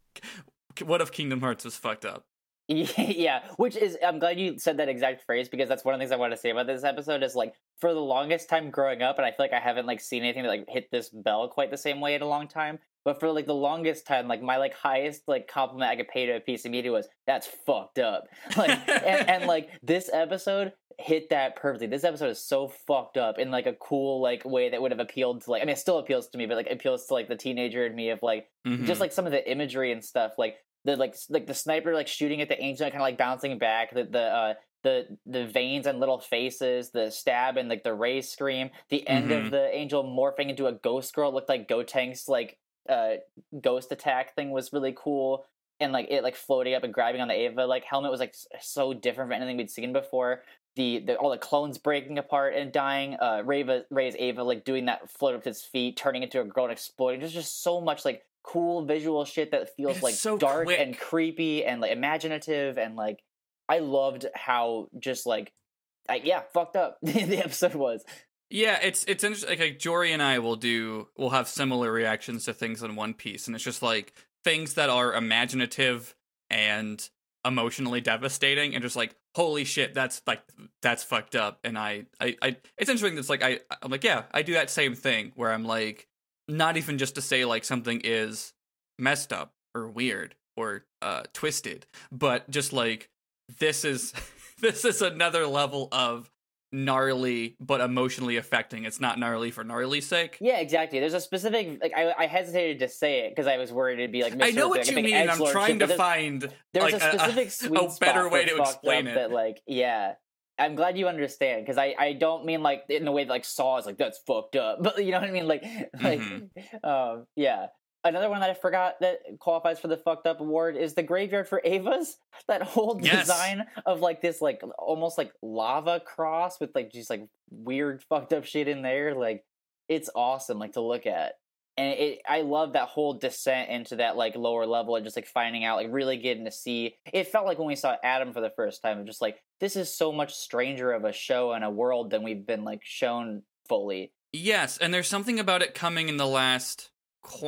what if Kingdom Hearts was fucked up? yeah, which is I'm glad you said that exact phrase because that's one of the things I want to say about this episode is like for the longest time growing up, and I feel like I haven't like seen anything that like hit this bell quite the same way in a long time. But for like the longest time, like my like highest like compliment I could pay to a piece of media was that's fucked up. Like and, and like this episode hit that perfectly. This episode is so fucked up in like a cool like way that would have appealed to like I mean it still appeals to me, but like appeals to like the teenager in me of like Mhm. just like some of the imagery and stuff like the like like the sniper like shooting at the angel kind of like bouncing back the the uh the the veins and little faces the stab and like the Rei scream the end Mhm. of the angel morphing into a ghost girl looked like gotank's like uh ghost attack thing was really cool and like it like floating up and grabbing on the Eva like helmet was like so different from anything we'd seen before the, the all the clones breaking apart and dying uh Rayva, Rei's Eva like doing that float with its feet turning into a girl and exploding there's just so much like cool visual shit that feels It's like so dark quick. and creepy and like imaginative and like I loved how just like I, yeah fucked up the episode was. Yeah, it's it's interesting. Like, like Jory and I will do we'll have similar reactions to things in One Piece, and it's just like things that are imaginative and emotionally devastating, and just like holy shit, that's like that's fucked up. And I, I, I it's interesting. That's like I, I'm like yeah, I do that same thing where I'm like not even just to say like something is messed up or weird or uh twisted, but just like this is this is another level of gnarly but emotionally affecting. It's not gnarly for gnarly's sake. Yeah, exactly. There's a specific like I, I hesitated to say it because I was worried it'd be like I know what you mean. and I'm trying shit, to find There's like a specific sweet a better way to explain it. That like yeah, I'm glad you understand because I I don't mean like in the way that like Saw is like that's fucked up, but you know what I mean like like Mm-hmm. um yeah. Another one that I forgot that qualifies for the fucked up award is the graveyard for Eva's. That whole Yes. design of like this like almost like lava cross with like just like weird fucked up shit in there. Like it's awesome like to look at. And it I love that whole descent into that like lower level and just like finding out like really getting to see it felt like when we saw Adam for the first time just like this is so much stranger of a show and a world than we've been like shown fully. Yes, and there's something about it coming in the last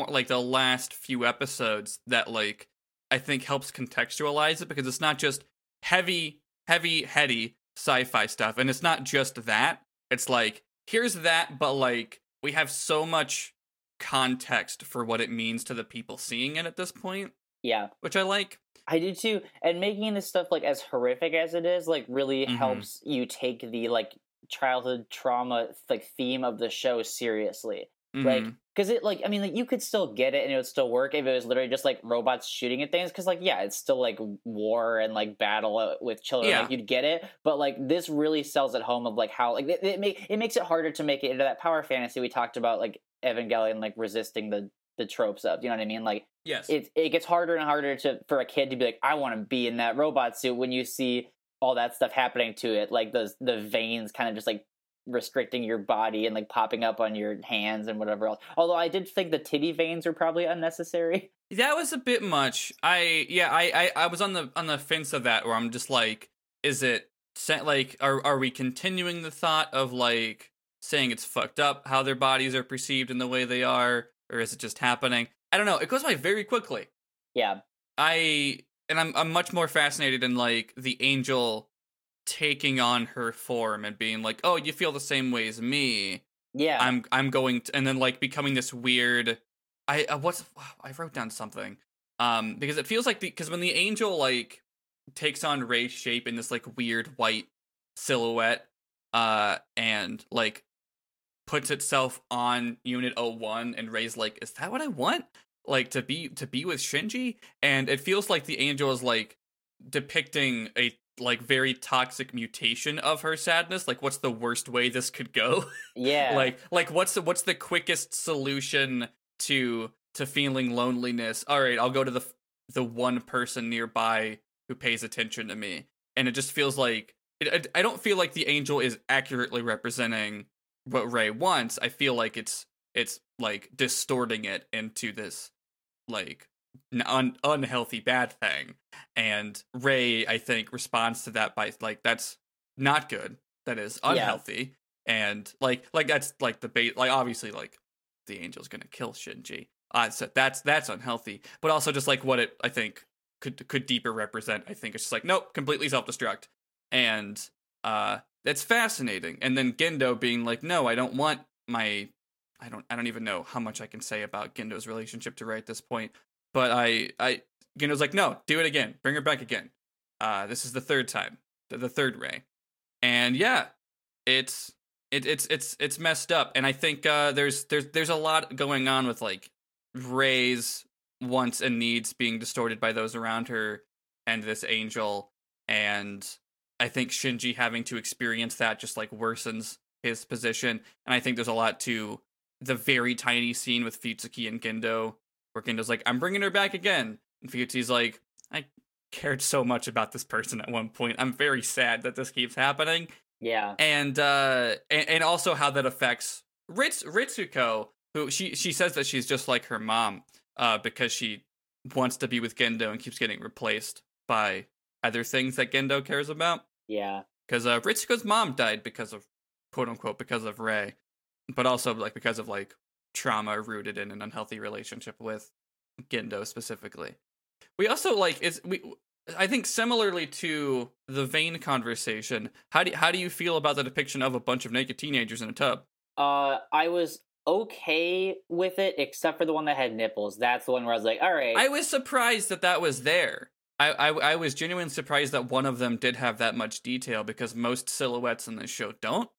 like the last few episodes that like I think helps contextualize it because it's not just heavy, heavy, heady sci-fi stuff, and it's not just that. It's like here's that, but like we have so much context for what it means to the people seeing it at this point, Yeah. which I like. I do too. And making this stuff like as horrific as it is, like really Mhm. helps you take the like childhood trauma like theme of the show seriously. like Mhm. because it like I mean like you could still get it and it would still work if it was literally just like robots shooting at things because like yeah it's still like war and like battle uh, with children Yeah. like you'd get it but like this really sells at home of like how like it, it, make, it makes it harder to make it into that power fantasy we talked about like Evangelion like resisting the the tropes of you know what I mean like yes. it it gets harder and harder to for a kid to be like I want to be in that robot suit when you see all that stuff happening to it like those the veins kind of just like restricting your body and like popping up on your hands and whatever else although i did think the titty veins were probably unnecessary That was a bit much. I yeah, I, I I was on the on the fence of that where I'm just like, is it like are are we continuing the thought of like saying it's fucked up how their bodies are perceived in the way they are, or is it just happening? I don't know. It goes by very quickly. yeah I and I'm I'm much more fascinated in like the angel taking on her form and being like, "Oh, you feel the same way as me." yeah I'm I'm going to, and then like becoming this weird. I uh, what's I wrote down something um because it feels like the because when the angel like takes on Rei's shape in this like weird white silhouette uh and like puts itself on unit 01 and Rei's like is that what I want? Like to be to be with Shinji? And it feels like the angel is like depicting a like very toxic mutation of her sadness. Like what's the worst way this could go? Yeah. Like like what's the what's the quickest solution to to feeling loneliness? All right i'll go to the the one person nearby who pays attention to me. And it just feels like it, I, I don't feel like the angel is accurately representing what Rei wants i feel like it's it's like distorting it into this like un- unhealthy bad thing. And Rei i think responds to that by like that's not good. That is Yeah. unhealthy. And like like that's like the bait like obviously like the angel's gonna kill shinji. Uh so that's that's unhealthy. But also just like what it i think could could deeper represent i think it's just like nope completely self-destruct. And uh that's fascinating. And then gendo being like no i don't want my i don't i don't even know how much i can say about gendo's relationship to Rei at this point but i i gendo's like no do it again. Bring her back again. Uh this is the third time the, the third Rei and yeah it's it, it's it's it's messed up. And i think uh there's there's there's a lot going on with like Rei's wants and needs being distorted by those around her and this angel. And i think shinji having to experience that just like worsens his position and i think there's a lot to the very tiny scene with Fuyutsuki and Gendo where Gendo's like i'm bringing her back again and Fuyutsuki's like i cared so much about this person at one point. I'm very sad that this keeps happening. Yeah. And uh and, and also how that affects Ritz Ritsuko who she she says that she's just like her mom uh because she wants to be with Gendo and keeps getting replaced by other things that Gendo cares about. Yeah. Because uh Ritsuko's mom died because of quote unquote because of Rei but also like because of like trauma rooted in an unhealthy relationship with Gendo specifically. We also like is we I think similarly to the vein conversation, how do how do you feel about the depiction of a bunch of naked teenagers in a tub? uh i was okay with it except for the one that had nipples. That's the one where i was like all right. I was surprised that that was there. I, I I was genuinely surprised that one of them did have that much detail because most silhouettes in this show don't.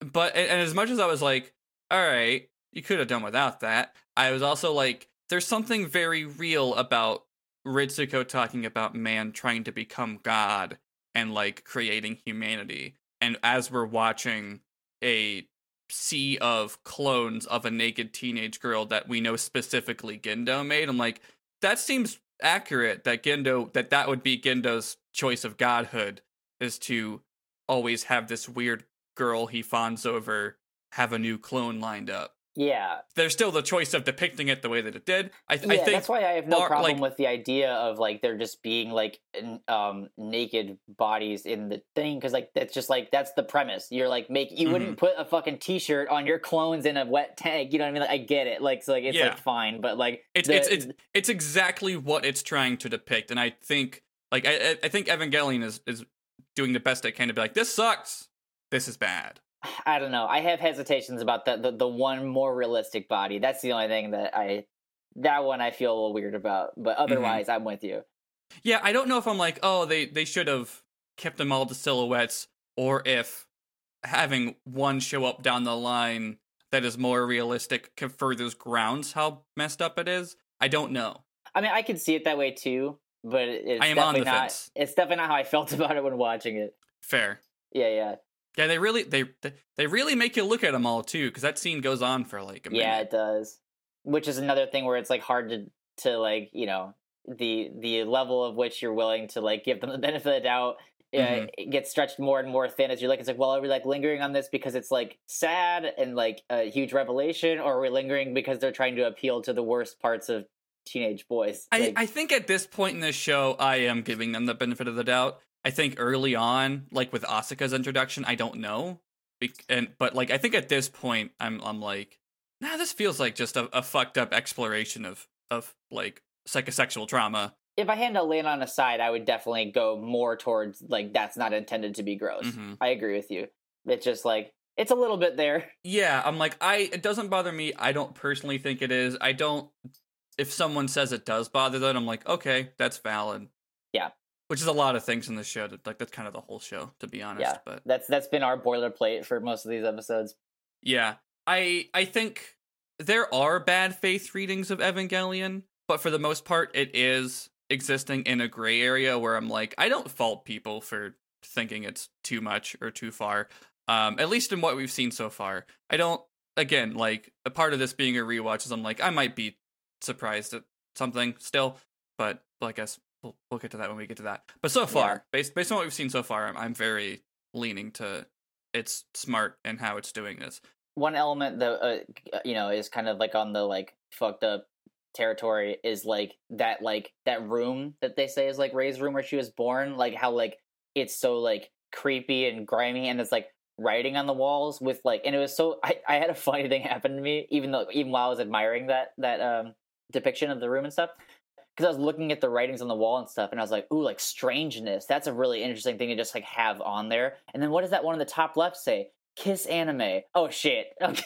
But and, as much as I was like, all right, you could have done without that. I was also like, there's something very real about Ritsuko talking about man trying to become God and like creating humanity. And as we're watching a sea of clones of a naked teenage girl that we know specifically Gendo made, I'm like, that seems accurate that Gendo that that would be Gendo's choice of godhood is to always have this weird girl he fawns over have a new clone lined up. Yeah There's still the choice of depicting it the way that it did. I, yeah, I think that's why I have no bar- problem like- with the idea of like there just being like n- um naked bodies in the thing because like that's just like that's the premise. You're like make you Mm-hmm. wouldn't put a fucking t-shirt on your clones in a wet tank. You know what I mean? Like I get it. Like so like it's Yeah. like fine, but like it's the- it's it's it's exactly what it's trying to depict, and I think like I I- I think Evangelion is is doing the best it can to be like this sucks, this is bad. I don't know. I have hesitations about the, the the one more realistic body. That's the only thing that I that one I feel a little weird about. But Mm-hmm. otherwise, I'm with you. Yeah, I don't know if I'm like, oh, they they should have kept them all to silhouettes, or if having one show up down the line that is more realistic furthers grounds how messed up it is. I don't know. I mean, I can see it that way too, but it's I am on the not. fence. It's definitely not how I felt about it when watching it. Fair. Yeah, yeah, Yeah, they really they they- they really make you look at them all too, because that scene goes on for like a minute. yeah. It does, which is another thing where it's like hard to to like you know the the level of which you're willing to like give them the benefit of the doubt. Uh, Mhm. it gets stretched more and more thin as you're like it's like well are we like lingering on this because it's like sad and like a huge revelation or are we lingering because they're trying to appeal to the worst parts of teenage boys I, Like, I think at this point in this show, I am giving them the benefit of the doubt. I think early on, like with Asuka's introduction, I don't know, Be- and but like I think at this point, I'm I'm like, nah, this feels like just a, a fucked up exploration of of like psychosexual trauma. if I had to land on a side, I would definitely go more towards like that's not intended to be gross. Mhm. I agree with you. It's just like it's a little bit there. Yeah, I'm like I. It doesn't bother me. I don't personally think it is. I don't. If someone says it does bother them, I'm like, okay, that's valid. Which is a lot of things in the show. Like that's kind of the whole show, to be honest. Yeah. But That's that's been our boilerplate for most of these episodes. Yeah, I I think there are bad faith readings of Evangelion, but for the most part, it is existing in a gray area where I'm like, I don't fault people for thinking it's too much or too far. Um, at least in what we've seen so far, I don't. Again, like a part of this being a rewatch is I'm like, I might be surprised at something still, but I guess we'll we'll get to that when we get to that. But so far, Yeah. based based on what we've seen so far, I'm I'm very leaning to it's smart and how it's doing this. One element that uh, you know is kind of like on the like fucked up territory is like that like that room that they say is like Rei's room where she was born. Like how like it's so like creepy and grimy and it's like writing on the walls with like and it was so I, I had a funny thing happen to me even though even while I was admiring that that um depiction of the room and stuff because I was looking at the writings on the wall and stuff and I was like ooh like strangeness. That's a really interesting thing to just like have on there. And then what does that one on the top left say? KissAnime. Oh shit. Okay.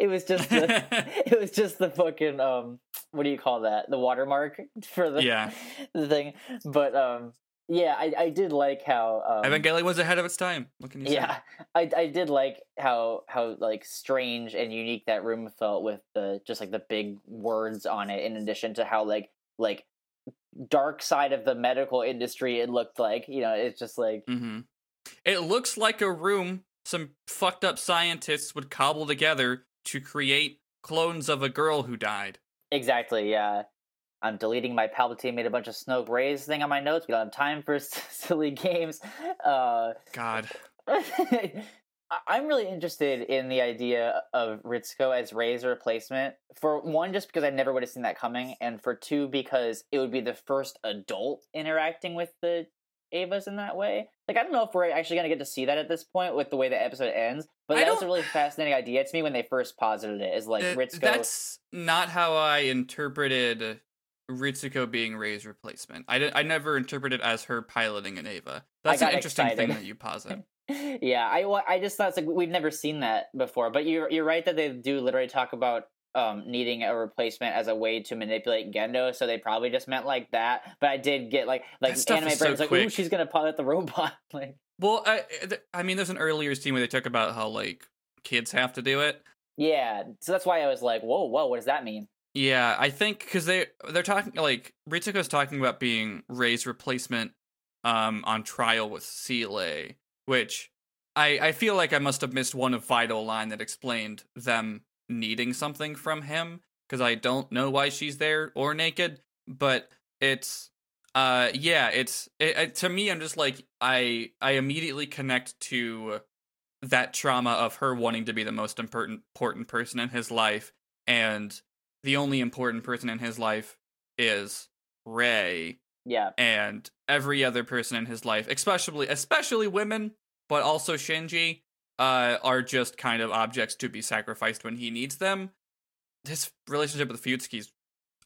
It was just the it was just the fucking um what do you call that? The watermark for the Yeah. the thing. But um yeah I, I did like how um, Evangelion was ahead of its time. What can you say? yeah. I, I did like how how like strange and unique that room felt with the just like the big words on it in addition to how like like dark side of the medical industry it looked like you know it's just like hmm It looks like a room some fucked up scientists would cobble together to create clones of a girl who died. exactly yeah i'm deleting my palpatine made a bunch of snoke Reis thing on my notes we don't have time for silly games uh God. I'm really interested in the idea of Ritsuko as Rei's replacement. For one, just because I never would have seen that coming, and for two, because it would be the first adult interacting with the Evas in that way. Like, I don't know if we're actually going to get to see that at this point with the way the episode ends, but I that was a really fascinating idea to me when they first posited it. Is like Uh, Ritsuko. That's not how I interpreted Ritsuko being Rei's replacement. I, I never interpreted as her piloting an Eva. That's an interesting thing that you posit. yeah, I I just thought it's like we've never seen that before. But you're you're right that they do literally talk about um needing a replacement as a way to manipulate Gendo. So they probably just meant like that. But I did get like like anime is so brains like, ooh, she's gonna pilot the robot. like Well, I, th- I mean, there's an earlier scene where they talk about how like kids have to do it. yeah, so that's why I was like, whoa, whoa, what does that mean? Yeah, I think because they they're talking like Ritsuko's talking about being Rei's replacement um on trial with Seele, which I I feel like I must have missed one of vital line that explained them needing something from him because I don't know why she's there or naked, but it's uh yeah it's it, it, to me I'm just like I I immediately connect to that trauma of her wanting to be the most important important person in his life and the only important person in his life is Rei Yeah, and every other person in his life, especially especially women, but also Shinji, uh, are just kind of objects to be sacrificed when he needs them. His relationship with Fuyutsuki's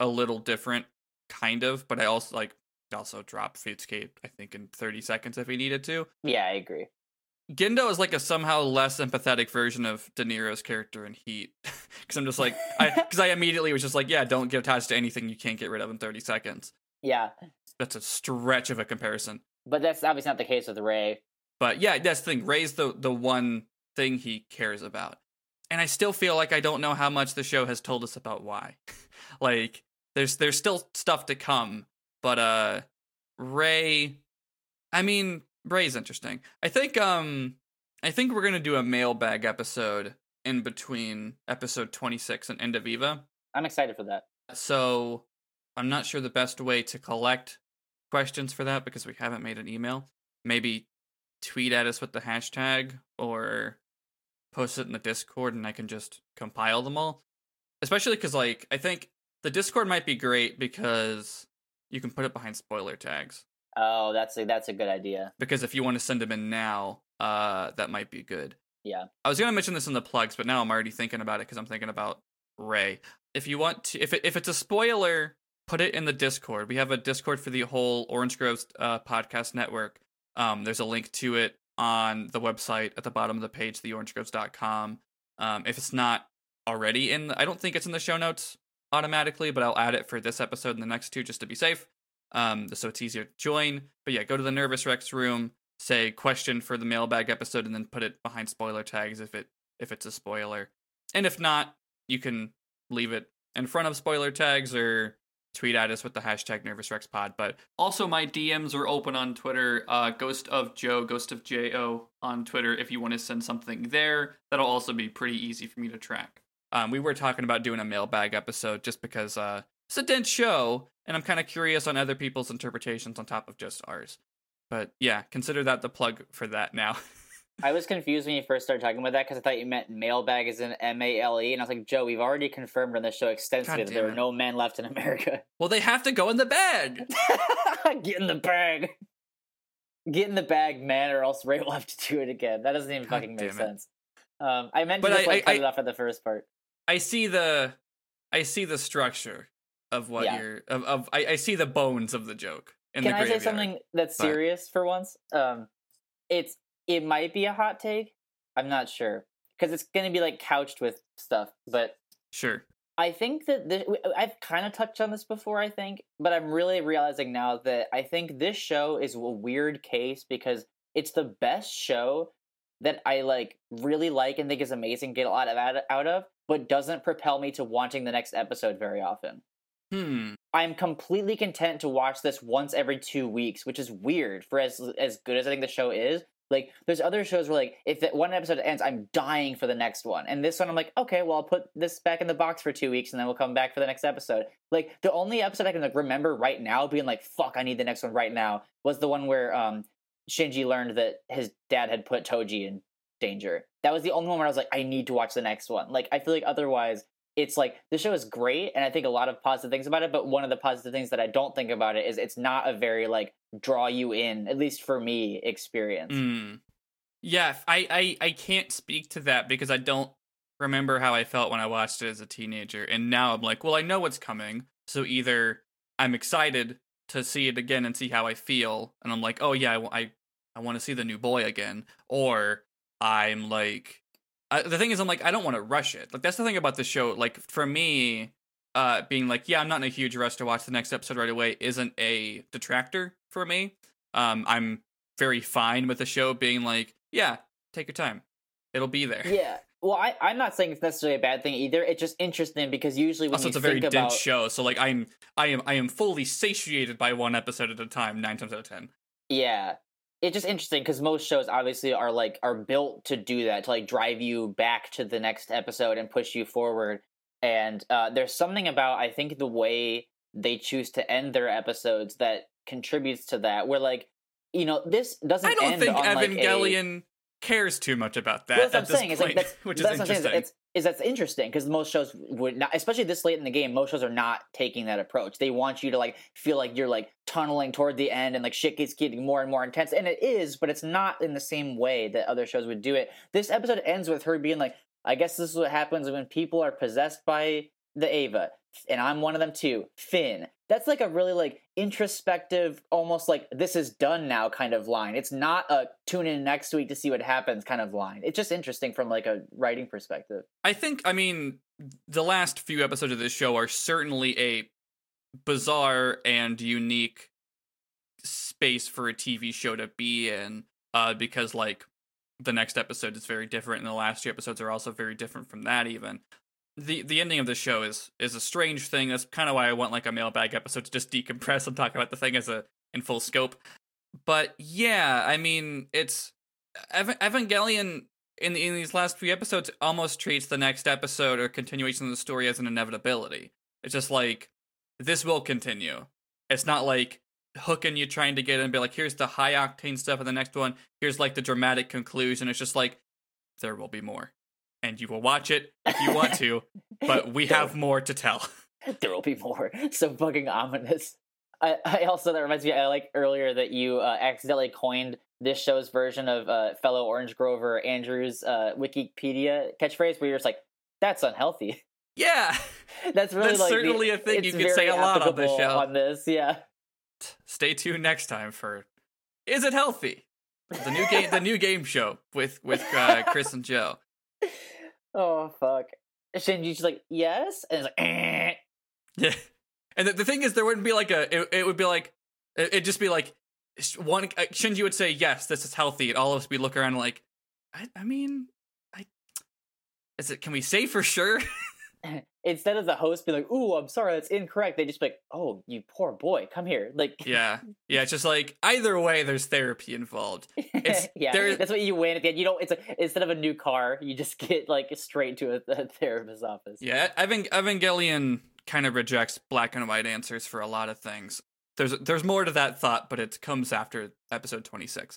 a little different, kind of, but I also like also drop Fuyutsuki, I think, in 30 seconds if he needed to. yeah, I agree. Gendo is like a somehow less empathetic version of De Niro's character in Heat, because I'm just like, I because I immediately was just like, yeah, don't get attached to anything you can't get rid of in 30 seconds. Yeah, That's a stretch of a comparison. but that's obviously not the case with Rei. But yeah, that's the thing. Rei's the the one thing he cares about, and I still feel like I don't know how much the show has told us about why. like there's there's still stuff to come, but uh Rei I mean, Rei's interesting. I think um I think we're going to do a mailbag episode in between episode 26 and End of Eva. I'm excited for that. So, I'm not sure the best way to collect questions for that because we haven't made an email. Maybe tweet at us with the hashtag or post it in the Discord and I can just compile them all. Especially because, like, I think the Discord might be great because you can put it behind spoiler tags. Oh, that's a that's a good idea. Because if you want to send them in now, uh, that might be good. Yeah. I was gonna mention this in the plugs, but now I'm already thinking about it because I'm thinking about Rei. If you want to, if it, if it's a spoiler, put it in the Discord. We have a Discord for the whole Orange Groves uh, podcast network. Um, there's a link to it on the website at the bottom of the page, theorangegroves.com. Um, if it's not already in, I don't think it's in the show notes automatically, but I'll add it for this episode and the next two just to be safe. Um, so it's easier to join. But yeah, go to the Nervous Rex room, say question for the mailbag episode, and then put it behind spoiler tags if it if it's a spoiler. And if not, you can leave it in front of spoiler tags or tweet at us with the hashtag Nervous Rex Pod. But also, my DMs are open on Twitter. Uh, Ghost of Joe, Ghost of Jo on Twitter. If you want to send something there, that'll also be pretty easy for me to track. Um, we were talking about doing a mailbag episode just because uh, it's a dense show, and I'm kind of curious on other people's interpretations on top of just ours. But yeah, consider that the plug for that now. I was confused when you first started talking about that because I thought you meant mailbag as in M A L E, and I was like, Joe, we've already confirmed on this show extensively that there are no men left in America. well, they have to go in the bag. Get in the bag. Get in the bag, man, or else Rei will have to do it again. That doesn't even God fucking make it. sense. Um, I meant But to just I- like I- cut I- it off at the first part. I see the, I see the structure of what Yeah. you're of. of I, I see the bones of the joke. In Can I say something that's but- serious for once? Um, it's it might be a hot take. I'm not sure because it's going to be like couched with stuff, but Sure. I think that this, I've kind of touched on this before, I think, but I'm really realizing now that I think this show is a weird case because it's the best show that I like really like and think is amazing, get a lot of out, out of, but doesn't propel me to wanting the next episode very often. Hmm. I'm completely content to watch this once every two weeks, which is weird for as as good as I think the show is. Like, there's other shows where like if one episode ends, I'm dying for the next one, and this one I'm like, okay, well I'll put this back in the box for two weeks, and then we'll come back for the next episode. Like the only episode I can like remember right now being like, fuck, I need the next one right now was the one where um Shinji learned that his dad had put Toji in danger. That was the only one where I was like, I need to watch the next one. Like I feel like otherwise it's like the show is great and I think a lot of positive things about it, but one of the positive things that I don't think about it is it's not a very like draw you in, at least for me, experience. Hmm. Yeah, I, I I can't speak to that because I don't remember how I felt when I watched it as a teenager, and now I'm like, well, I know what's coming, so either I'm excited to see it again and see how I feel, and I'm like, oh yeah, I I, I want to see the new boy again, or I'm like, I, the thing is, I'm like, I don't want to rush it. Like that's the thing about the show. Like for me, uh, being like, yeah, I'm not in a huge rush to watch the next episode right away, isn't a detractor for me. Um, I'm very fine with the show being like, yeah, take your time, it'll be there. Yeah. Well, I, I'm not saying it's necessarily a bad thing either. It's just interesting because usually when Also, you it's a very think dense about show, so like I'm, I am, I am fully satiated by one episode at a time, nine times out of ten. Yeah. It's just interesting because most shows obviously are like are built to do that to like drive you back to the next episode and push you forward. And uh, there's something about I think the way they choose to end their episodes that contributes to that. Where like you know this doesn't. I don't end think on, like, a- Evangelion cares too much about that Well, that's what I'm saying. Point, like that's which is that's interesting. Is, is that's interesting because most shows would not, especially this late in the game. Most shows are not taking that approach. They want you to like feel like you're like tunneling toward the end and like shit gets getting more and more intense, and it is, but it's not in the same way that other shows would do it. This episode ends with her being like, "I guess this is what happens when people are possessed by the Eva." And I'm one of them too, Finn. That's like a really like introspective, almost like this is done now kind of line. It's not a tune in next week to see what happens kind of line. It's just interesting from like a writing perspective. I think, I mean, the last few episodes of this show are certainly a bizarre and unique space for a TV show to be in, uh, because like the next episode is very different, and the last two episodes are also very different from that. Even the the ending of the show is is a strange thing. That's kind of why I want like a mailbag episode to just decompress and talk about the thing as a in full scope. But yeah, I mean, it's Ev- Evangelion in in these last few episodes almost treats the next episode or continuation of the story as an inevitability. It's just like this will continue. It's not like hooking you trying to get in and be like, here's the high octane stuff in the next one. Here's like the dramatic conclusion. It's just like there will be more, and you will watch it if you want to, but we have more to tell. there will be more. So fucking ominous. I, I also that reminds me. I like earlier that you uh, accidentally coined this show's version of uh, fellow Orange Grover Andrews uh, Wikipedia catchphrase, where you're just like, "That's unhealthy." Yeah, that's really that's like certainly the, a thing you could say a lot on this show. On this, yeah. Stay tuned next time for "Is It Healthy?" the new game, the new game show with with uh, Chris and Joe. Oh fuck. Shinji's like, yes, and it's like, eh. Yeah, and the, the thing is, there wouldn't be like a. It, it would be like it, it'd just be like one. uh, Shinji would say, "Yes, this is healthy," and all of us would look around like, I, I mean, I is it? Can we say for sure? instead of the host being like, "Ooh, I'm sorry, that's incorrect," they just be like, "Oh, you poor boy, come here." Like, yeah, yeah. It's just like either way, there's therapy involved. It's- yeah, there- that's what you win at the end. You don't. It's like instead of a new car, you just get like straight to a, a therapist's office. Yeah, Evang- Evangelion kind of rejects black and white answers for a lot of things. There's there's more to that thought, but it comes after episode 26.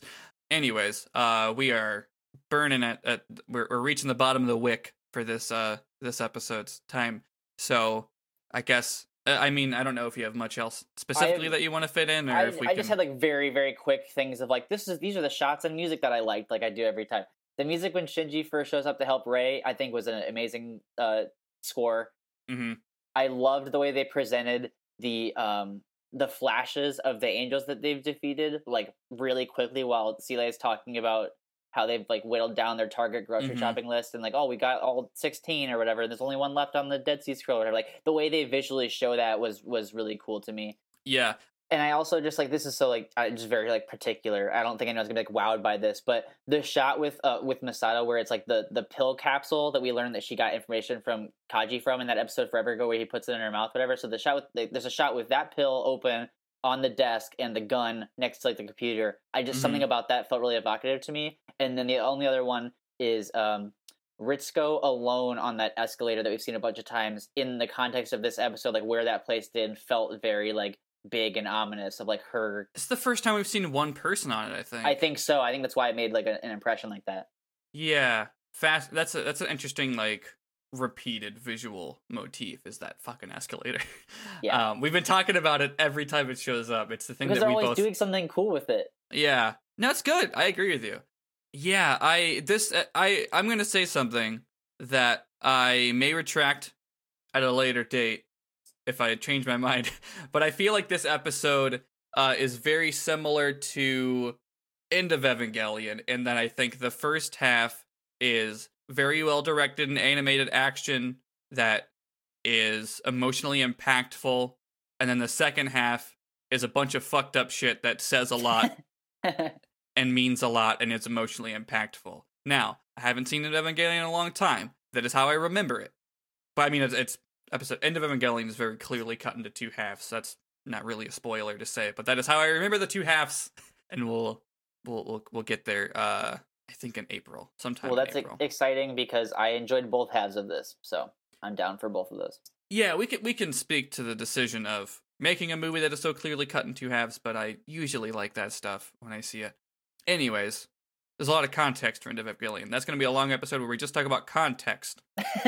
Anyways, uh, we are burning at, at we're, we're reaching the bottom of the wick for this uh this episode's time. So I guess uh, I mean I don't know if you have much else specifically have- that you want to fit in, or I, if we I can. just had like very very quick things of like this is these are the shots and music that I liked like I do every time. The music when Shinji first shows up to help Rei, I think was an amazing uh score. Mhm. I loved the way they presented the um the flashes of the angels that they've defeated like really quickly while Seele is talking about how they've like whittled down their target grocery Mhm. shopping list and like oh we got all 16 or whatever and there's only one left on the Dead Sea Scroll or whatever like the way they visually show that was was really cool to me Yeah, and I also just like this is so like I just very like particular. I don't think anyone's gonna be like wowed by this, but the shot with uh with Misato where it's like the the pill capsule that we learned that she got information from Kaji from in that episode forever ago where he puts it in her mouth, whatever. So the shot with like, there's a shot with that pill open on the desk and the gun next to like the computer. I just something about that felt really evocative to me. And then the only other one is um Ritsuko alone on that escalator that we've seen a bunch of times in the context of this episode, like where that placed in felt very like big and ominous of like her. it's the first time we've seen one person on it. I think. I think so. I think that's why it made like a, an impression like that. Yeah, fast. That's a that's an interesting like repeated visual motif. Is that fucking escalator? Yeah. um, we've been talking about it every time it shows up. It's the thing Because that we always both. doing something cool with it. Yeah, no, it's good. I agree with you. Yeah, I this uh, I I'm gonna say something that I may retract at a later date if I change my mind. But I feel like this episode uh, is very similar to End of Evangelion, in that I think the first half is very well directed and animated action that is emotionally impactful, and then the second half is a bunch of fucked up shit that says a lot and means a lot and it's emotionally impactful. Now, I haven't seen an Evangelion in a long time. That is how I remember it. But I mean, it's, it's episode end of Evangelion is very clearly cut into two halves. So that's not really a spoiler to say, but that is how I remember the two halves, and we'll we'll we'll, we'll get there. Uh, I think in April, sometime. well, that's exciting because I enjoyed both halves of this, so I'm down for both of those. Yeah, we can we can speak to the decision of making a movie that is so clearly cut in two halves, but I usually like that stuff when I see it. Anyways, there's a lot of context for End of Evangelion. That's going to be a long episode where we just talk about context.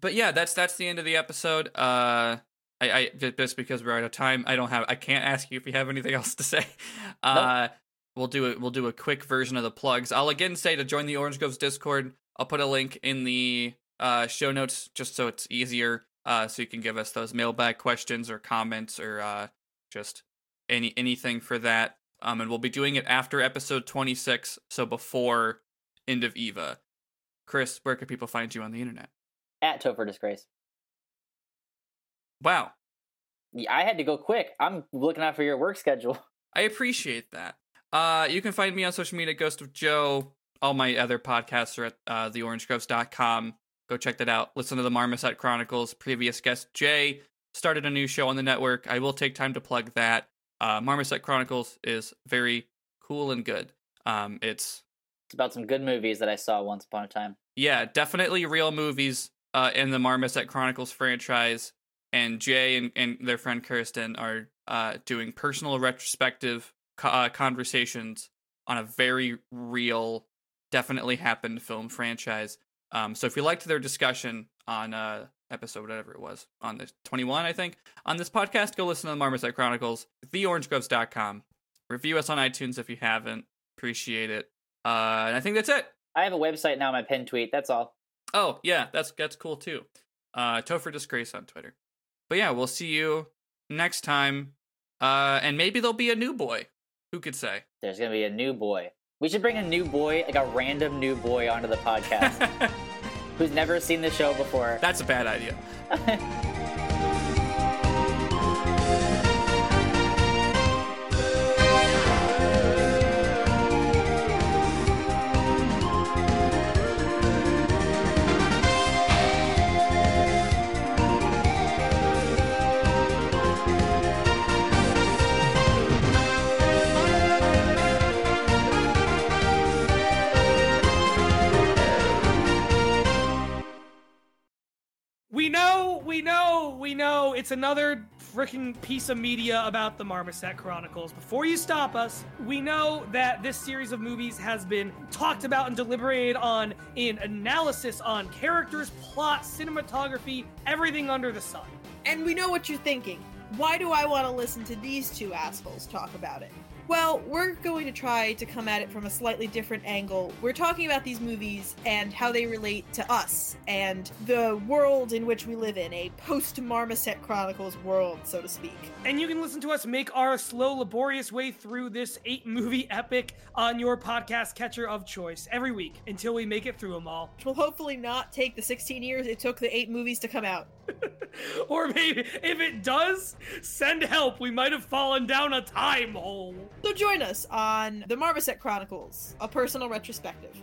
But yeah, that's that's the end of the episode. Uh, I, I ju- just because we're out of time, I don't have I can't ask you if you have anything else to say. Uh, we'll do it. We'll do a quick version of the plugs. I'll again say to join the Orange Groves Discord. I'll put a link in the uh, show notes just so it's easier. Uh, so you can give us those mailbag questions or comments or uh, just any anything for that. Um, and we'll be doing it after episode 26, so before end of Eva. Chris, where can people find you on the internet? At Topher Disgrace. Wow, Yeah, I had to go quick. I'm looking out for your work schedule. I appreciate that. Uh, you can find me on social media, Ghost of Joe. all my other podcasts are at uh, theorangegroves.com. Go check that out. Listen to the Marmoset Chronicles. Previous guest Jay started a new show on the network. I will take time to plug that. Uh, Marmoset Chronicles is very cool and good. Um, it's It's about some good movies that I saw once upon a time. yeah, definitely real movies uh, in the Marmoset Chronicles franchise. And Jay and, and their friend Kirsten are uh, doing personal retrospective uh, conversations on a very real, definitely happened film franchise. Um, so if you liked their discussion on uh, episode whatever it was on the 21, I think, on this podcast, go listen to the Marmoset Chronicles, theorangegroves.com. Review us on iTunes if you haven't. Appreciate it. Uh, and I think that's it. I have a website now, my pin tweet. That's all. Oh yeah, that's that's cool too. Uh, Topher Disgrace on Twitter. But yeah, we'll see you next time. Uh, and maybe there'll be a new boy. Who could say? There's gonna be a new boy. We should bring a new boy, like a random new boy, onto the podcast who's never seen the show before. That's a bad idea. we know, we know it's another freaking piece of media about the Marmoset Chronicles. Before you stop us, we know that this series of movies has been talked about and deliberated on in analysis on characters, plot, cinematography, everything under the sun. And we know what you're thinking. Why do I want to listen to these two assholes talk about it? Well, we're going to try to come at it from a slightly different angle. We're talking about these movies and how they relate to us and the world in which we live in, a post Marmoset Chronicles world, so to speak. And you can listen to us make our slow, laborious way through this eight movie epic on your podcast catcher of choice every week until we make it through them all. Which will hopefully not take the 16 years it took the eight movies to come out. or maybe if it does, send help. We might have fallen down a time hole. So join us on the Marmoset Chronicles, a personal retrospective.